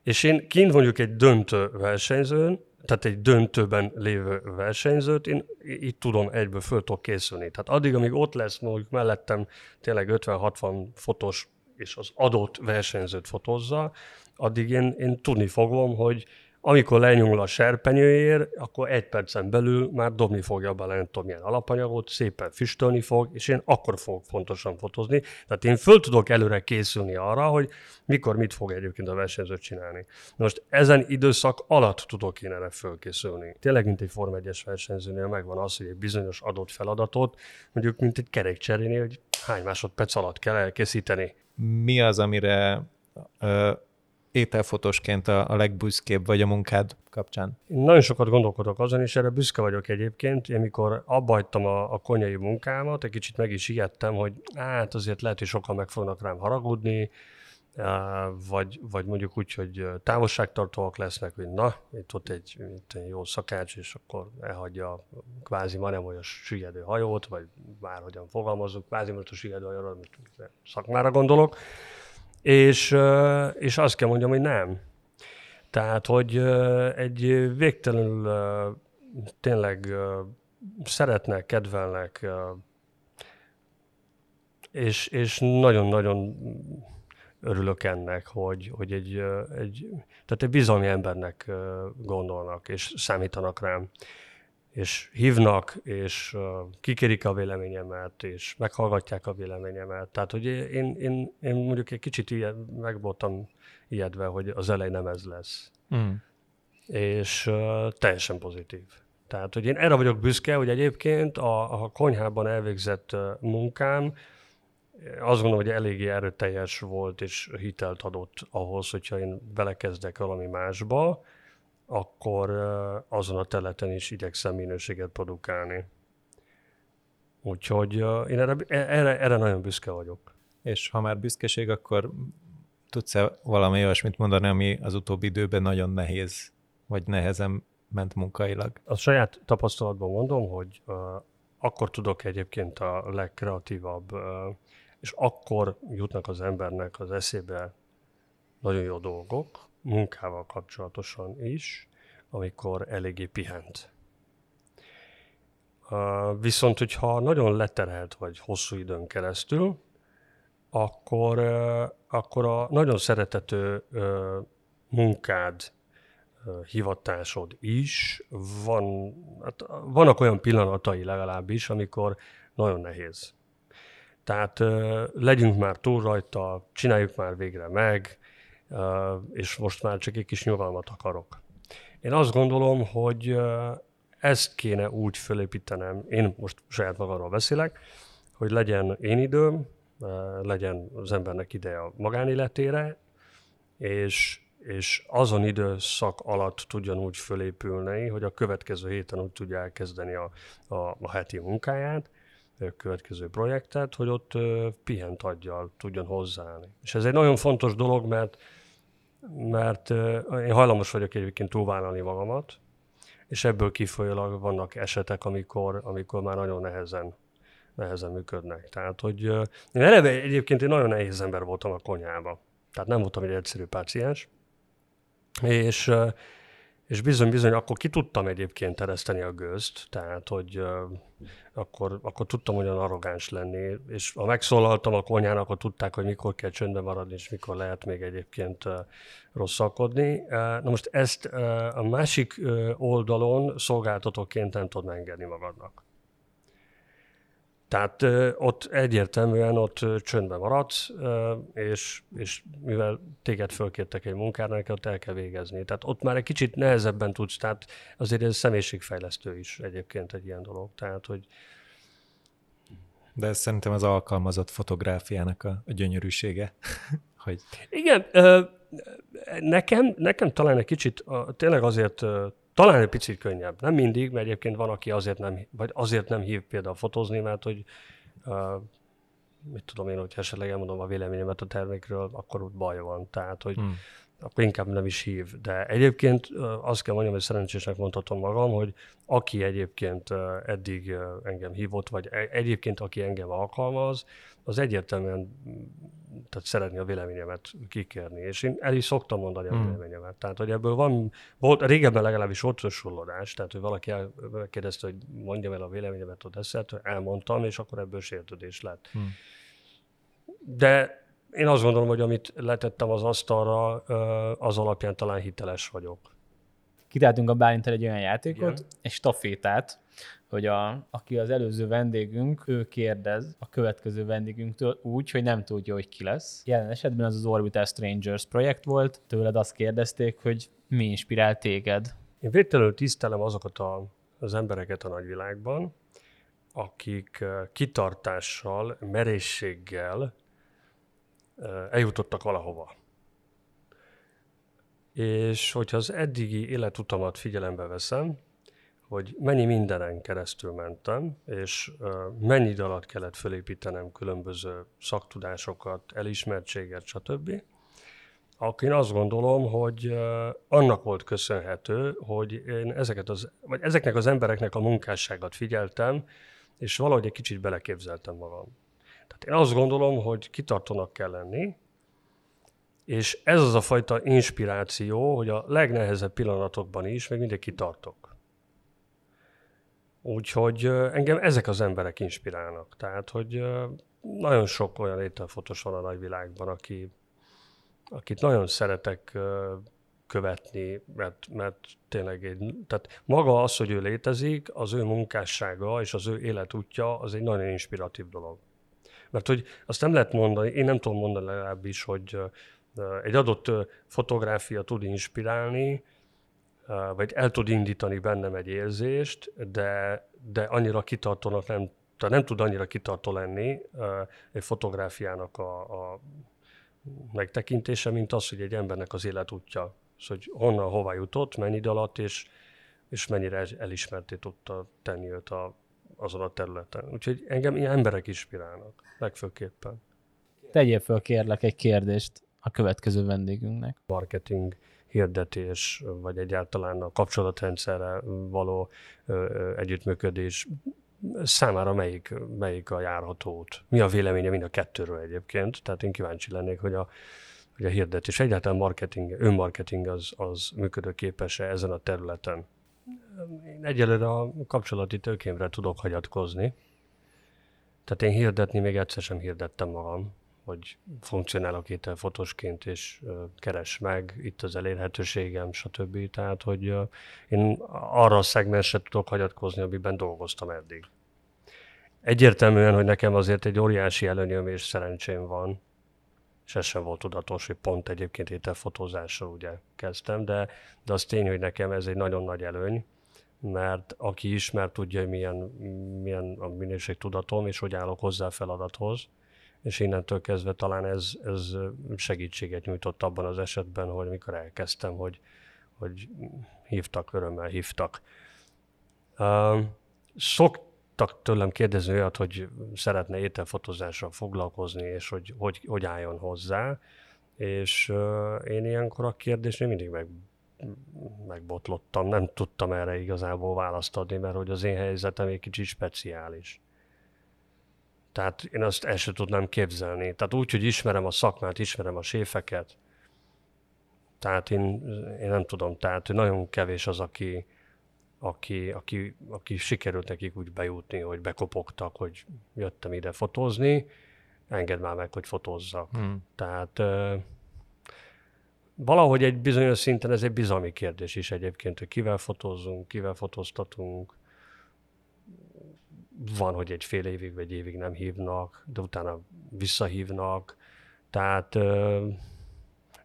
És én kint mondjuk egy döntő versenyzőn, tehát egy döntőben lévő versenyzőt, én így tudom egyből föl tudok készülni. Tehát addig, amíg ott lesz mondjuk mellettem tényleg 50-60 fotós és az adott versenyzőt fotózza, addig én, én tudni fogom, hogy amikor lenyúl a serpenyőért, akkor egy percen belül már dobni fogja bele, nem tudom milyen alapanyagot, szépen füstölni fog, és én akkor fogok fontosan fotózni. Tehát én föl tudok előre készülni arra, hogy mikor mit fog egyébként a versenyző csinálni. Most ezen időszak alatt tudok én erre fölkészülni. Tényleg, mint egy Form 1-es versenyzőnél megvan az, hogy egy bizonyos adott feladatot, mondjuk mint egy kerékcserénél, hogy hány másodperc alatt kell elkészíteni. Mi az, amire ételfotosként a, a legbüszkébb vagy a munkád kapcsán? Nagyon sokat gondolkodok azon, és erre büszke vagyok egyébként. Én mikor abba hagytam a, a konyai munkámat, egy kicsit meg is ijedtem, hogy hát azért lehet, hogy sokan meg fognak rám haragudni, vagy, vagy mondjuk úgy, hogy távolságtartóak lesznek, hogy na, itt ott egy, itt egy jó szakács, és akkor elhagyja kvázi ma nem olyan süllyedő hajót, vagy bárhogyan fogalmazunk, kvázi most a süllyedő hajóra, amit szakmára gondolok. És, és azt kell mondjam, hogy nem. Tehát, hogy egy végtelenül tényleg szeretnek, kedvelnek, és, és nagyon-nagyon örülök ennek, hogy, hogy egy, egy, tehát egy bizalmi embernek gondolnak, és számítanak rám és hívnak, és kikérik a véleményemet, és meghallgatják a véleményemet. Tehát, hogy én, én, én mondjuk egy kicsit ilyen, meg voltam ijedve, hogy az elej nem ez lesz. Mm. És uh, teljesen pozitív. Tehát, hogy én erre vagyok büszke, hogy egyébként a, a konyhában elvégzett munkám azt gondolom, hogy eléggé erőteljes volt és hitelt adott ahhoz, hogyha én belekezdek valami másba, akkor azon a területen is igyekszem minőséget produkálni. Úgyhogy én erre, erre, erre nagyon büszke vagyok. És ha már büszkeség, akkor tudsz-e valami olyasmit mondani, ami az utóbbi időben nagyon nehéz, vagy nehezen ment munkailag? A saját tapasztalatban mondom, hogy uh, akkor tudok egyébként a legkreatívabb, uh, és akkor jutnak az embernek az eszébe nagyon jó dolgok, munkával kapcsolatosan is, amikor eléggé pihent. Viszont, hogyha nagyon leterelt vagy hosszú időn keresztül, akkor, akkor a nagyon szeretető munkád, hivatásod is, van, hát vannak olyan pillanatai legalábbis, amikor nagyon nehéz. Tehát legyünk már túl rajta, csináljuk már végre meg, és most már csak egy kis nyugalmat akarok. Én azt gondolom, hogy ezt kéne úgy fölépítenem, én most saját magamról beszélek, hogy legyen én időm, legyen az embernek ideje a magánéletére, és, és azon időszak alatt tudjon úgy fölépülni, hogy a következő héten úgy tudja elkezdeni a, a, a heti munkáját, a következő projektet, hogy ott pihent aggyal tudjon hozzáállni. És ez egy nagyon fontos dolog, mert mert én hajlamos vagyok egyébként túlvállalni magamat, és ebből kifolyólag vannak esetek, amikor, amikor már nagyon nehezen, nehezen működnek. Tehát, hogy én eleve egyébként egy nagyon nehéz ember voltam a konyhába. Tehát nem voltam egy egyszerű páciens. És és bizony-bizony akkor ki tudtam egyébként tereszteni a gőzt, tehát hogy uh, akkor, akkor tudtam olyan arrogáns lenni, és ha megszólaltam a konyhának, akkor tudták, hogy mikor kell csöndben maradni, és mikor lehet még egyébként uh, rosszalkodni. Uh, na most ezt uh, a másik uh, oldalon szolgáltatóként nem tudod engedni magadnak. Tehát ott egyértelműen ott ö, csöndben maradsz, és, és mivel téged fölkértek egy munkára, neked ott el kell végezni. Tehát ott már egy kicsit nehezebben tudsz, tehát azért ez személyiségfejlesztő is egyébként egy ilyen dolog. Tehát, hogy de ez szerintem az alkalmazott fotográfiának a, a gyönyörűsége. hogy... Igen, nekem, nekem talán egy kicsit, tényleg azért talán egy picit könnyebb. Nem mindig, mert egyébként van, aki azért nem, vagy azért nem hív például fotózni, mert hogy uh, mit tudom én, hogy esetleg elmondom a véleményemet a termékről, akkor ott baj van. Tehát, hogy hmm. akkor inkább nem is hív. De egyébként uh, azt kell mondjam, hogy szerencsésnek mondhatom magam, hogy aki egyébként uh, eddig uh, engem hívott, vagy e- egyébként aki engem alkalmaz, az egyértelműen tehát szeretni a véleményemet kikérni, és én el is szoktam mondani hmm. a véleményemet. Tehát, hogy ebből van, volt, régebben legalábbis volt sussullodás, tehát, hogy valaki megkérdezte, hogy mondjam el a véleményemet ott eszelt, elmondtam, és akkor ebből sértődés lett. Hmm. De én azt gondolom, hogy amit letettem az asztalra, az alapján talán hiteles vagyok. Kitáltunk a Bálintel egy olyan játékot, Igen. egy stafétát, hogy a, aki az előző vendégünk, ő kérdez a következő vendégünktől úgy, hogy nem tudja, hogy ki lesz. Jelen esetben az az Orbital Strangers projekt volt, tőled azt kérdezték, hogy mi inspirál téged. Én végtelenül tisztelem azokat a, az embereket a nagyvilágban, akik kitartással, merészséggel eljutottak valahova. És hogyha az eddigi életutamat figyelembe veszem, hogy mennyi mindenen keresztül mentem, és mennyi idő alatt kellett fölépítenem különböző szaktudásokat, elismertséget, stb. Akkor én azt gondolom, hogy annak volt köszönhető, hogy én ezeket az, vagy ezeknek az embereknek a munkásságot figyeltem, és valahogy egy kicsit beleképzeltem magam. Tehát én azt gondolom, hogy kitartónak kell lenni, és ez az a fajta inspiráció, hogy a legnehezebb pillanatokban is még mindig kitartok. Úgyhogy engem ezek az emberek inspirálnak. Tehát, hogy nagyon sok olyan ételfotós van a nagyvilágban, aki, akit nagyon szeretek követni, mert, mert tényleg egy, tehát maga az, hogy ő létezik, az ő munkássága és az ő életútja, az egy nagyon inspiratív dolog. Mert hogy azt nem lehet mondani, én nem tudom mondani legalábbis, hogy egy adott fotográfia tud inspirálni, vagy el tud indítani bennem egy érzést, de, de annyira kitartónak nem tehát nem tud annyira kitartó lenni egy fotográfiának a, a megtekintése, mint az, hogy egy embernek az életútja, szóval, hogy honnan, hova jutott, mennyi idő alatt, és, és mennyire elismerté tudta tenni őt a, azon a területen. Úgyhogy engem ilyen emberek inspirálnak, legfőképpen. Tegyél föl kérlek egy kérdést a következő vendégünknek. Marketing, hirdetés, vagy egyáltalán a kapcsolatrendszerre való együttműködés számára melyik, melyik a járható út? Mi a véleménye mind a kettőről egyébként? Tehát én kíváncsi lennék, hogy a, hogy a hirdetés, egyáltalán marketing, önmarketing az, az működőképes-e ezen a területen. Én egyelőre a kapcsolati tőkémre tudok hagyatkozni. Tehát én hirdetni még egyszer sem hirdettem magam, hogy funkcionálok itt fotósként, és keres meg, itt az elérhetőségem, stb. Tehát, hogy én arra a szegmensre tudok hagyatkozni, amiben dolgoztam eddig. Egyértelműen, hogy nekem azért egy óriási előnyöm és szerencsém van, és ez sem volt tudatos, hogy pont egyébként ételfotózással ugye kezdtem, de, de az tény, hogy nekem ez egy nagyon nagy előny, mert aki ismer, tudja, hogy milyen, milyen a minőség tudatom, és hogy állok hozzá a feladathoz, és innentől kezdve talán ez, ez segítséget nyújtott abban az esetben, hogy mikor elkezdtem, hogy, hogy hívtak, örömmel hívtak. Uh, szoktak tőlem kérdezni olyat, hogy szeretne ételfotózással foglalkozni, és hogy, hogy hogy álljon hozzá, és én ilyenkor a kérdésnél mindig meg, megbotlottam, nem tudtam erre igazából választ adni, mert hogy az én helyzetem egy kicsit speciális. Tehát én azt el sem tudnám képzelni. Tehát úgy, hogy ismerem a szakmát, ismerem a séfeket, tehát én, én nem tudom, tehát nagyon kevés az, aki, aki, aki, aki sikerült nekik úgy bejutni, hogy bekopogtak, hogy jöttem ide fotózni, engedd már meg, hogy fotózzak. Hmm. Tehát valahogy egy bizonyos szinten ez egy bizalmi kérdés is egyébként, hogy kivel fotózzunk, kivel fotóztatunk, van, hogy egy fél évig vagy évig nem hívnak, de utána visszahívnak, tehát ö,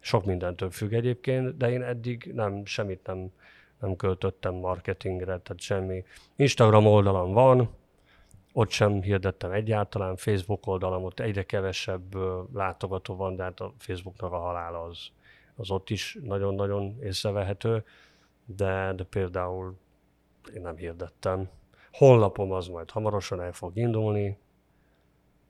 sok mindentől függ egyébként, de én eddig nem, semmit nem, nem költöttem marketingre, tehát semmi. Instagram oldalam van, ott sem hirdettem egyáltalán, Facebook oldalam, ott egyre kevesebb látogató van, de hát a Facebooknak a halála az, az ott is nagyon-nagyon észrevehető, de, de például én nem hirdettem honlapom az majd hamarosan el fog indulni,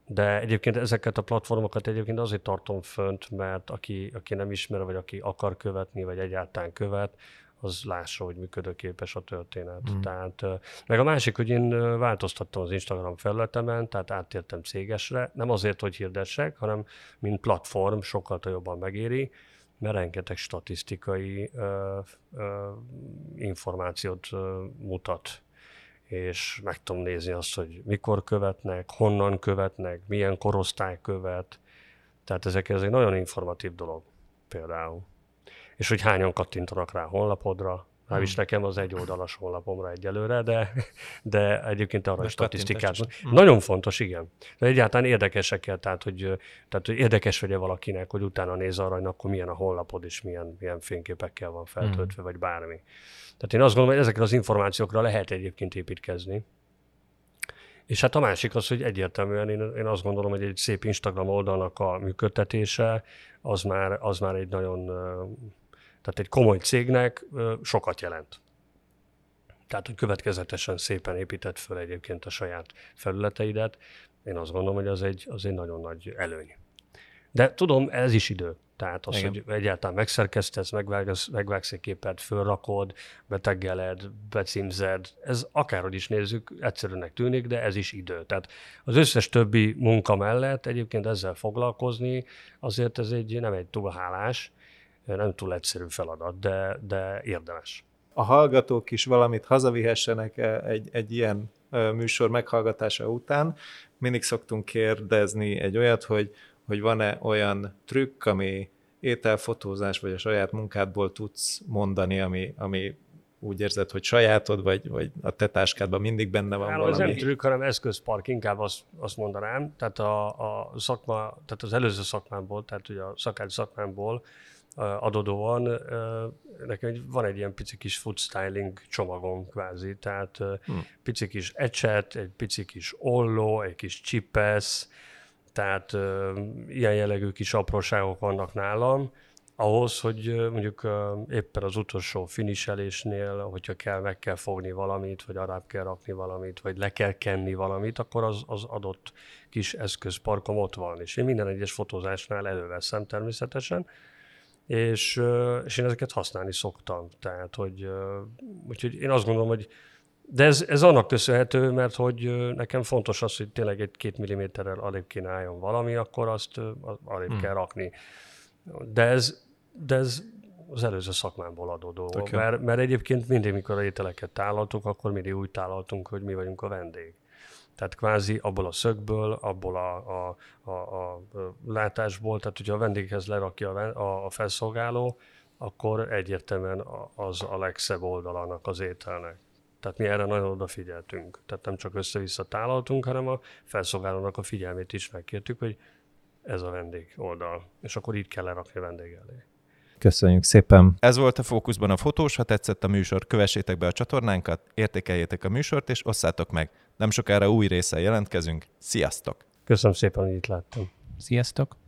de egyébként ezeket a platformokat egyébként azért tartom fönt, mert aki, aki nem ismer, vagy aki akar követni, vagy egyáltalán követ, az lássa, hogy működőképes a történet. Mm. Tehát, meg a másik, hogy én változtattam az Instagram felületemen, tehát áttértem cégesre, nem azért, hogy hirdessek, hanem mint platform sokkal jobban megéri, mert rengeteg statisztikai ö, ö, információt ö, mutat és meg tudom nézni azt, hogy mikor követnek, honnan követnek, milyen korosztály követ. Tehát ezek ez egy nagyon informatív dolog például. És hogy hányan kattintanak rá a honlapodra, már is hmm. nekem az egy oldalas honlapomra egyelőre, de, de egyébként arra is statisztikát. Hmm. Nagyon fontos, igen. De egyáltalán érdekesek tehát hogy, tehát, hogy érdekes vagy valakinek, hogy utána néz arra, hogy akkor milyen a honlapod, és milyen, milyen fényképekkel van feltöltve, hmm. vagy bármi. Tehát én azt gondolom, hogy ezekre az információkra lehet egyébként építkezni. És hát a másik az, hogy egyértelműen én, én azt gondolom, hogy egy szép Instagram oldalnak a működtetése az már, az már egy nagyon, tehát egy komoly cégnek sokat jelent. Tehát, hogy következetesen szépen épített föl egyébként a saját felületeidet, én azt gondolom, hogy az egy, az egy nagyon nagy előny. De tudom, ez is idő. Tehát az, Igen. hogy egyáltalán megszerkesztesz, megvágsz, megvágsz egy képet, fölrakod, beteggeled, becímzed, ez akárhogy is nézzük, egyszerűnek tűnik, de ez is idő. Tehát az összes többi munka mellett egyébként ezzel foglalkozni, azért ez egy, nem egy túl hálás, nem túl egyszerű feladat, de, de érdemes. A hallgatók is valamit hazavihessenek egy, egy ilyen műsor meghallgatása után. Mindig szoktunk kérdezni egy olyat, hogy hogy van-e olyan trükk, ami ételfotózás, vagy a saját munkádból tudsz mondani, ami, ami úgy érzed, hogy sajátod, vagy, vagy a te táskádban mindig benne van hát, valami? Ez nem trükk, hanem eszközpark, inkább azt, azt mondanám. Tehát a, a szakma, tehát az előző szakmámból, tehát ugye a szakács szakmámból adódóan nekem van egy ilyen pici kis food styling csomagom kvázi, tehát hmm. pici kis ecset, egy pici kis olló, egy kis csipesz, tehát ilyen jellegű kis apróságok vannak nálam, ahhoz, hogy mondjuk éppen az utolsó finiselésnél, hogyha kell, meg kell fogni valamit, vagy arább kell rakni valamit, vagy le kell kenni valamit, akkor az, az adott kis eszközparkom ott van. És én minden egyes fotózásnál előveszem természetesen, és, és én ezeket használni szoktam. Tehát, hogy úgyhogy én azt gondolom, hogy de ez, ez annak köszönhető, mert hogy nekem fontos az, hogy tényleg egy két milliméterrel alébb kéne álljon valami, akkor azt alébb hmm. kell rakni. De ez, de ez az előző szakmámból adódó. Okay. Mert, mert egyébként mindig, mikor a ételeket tálaltuk, akkor mindig úgy tálaltunk, hogy mi vagyunk a vendég. Tehát kvázi abból a szögből, abból a, a, a, a látásból, tehát hogyha a vendéghez lerakja a, a felszolgáló, akkor egyértelműen az a legszebb oldalának az ételnek. Tehát mi erre nagyon odafigyeltünk. Tehát nem csak össze-vissza tálaltunk, hanem a felszolgálónak a figyelmét is megkértük, hogy ez a vendég oldal. És akkor így kell lerakni a vendég elé. Köszönjük szépen! Ez volt a Fókuszban a fotós, ha tetszett a műsor, kövessétek be a csatornánkat, értékeljétek a műsort, és osszátok meg. Nem sokára új része jelentkezünk. Sziasztok! Köszönöm szépen, hogy itt láttam. Sziasztok!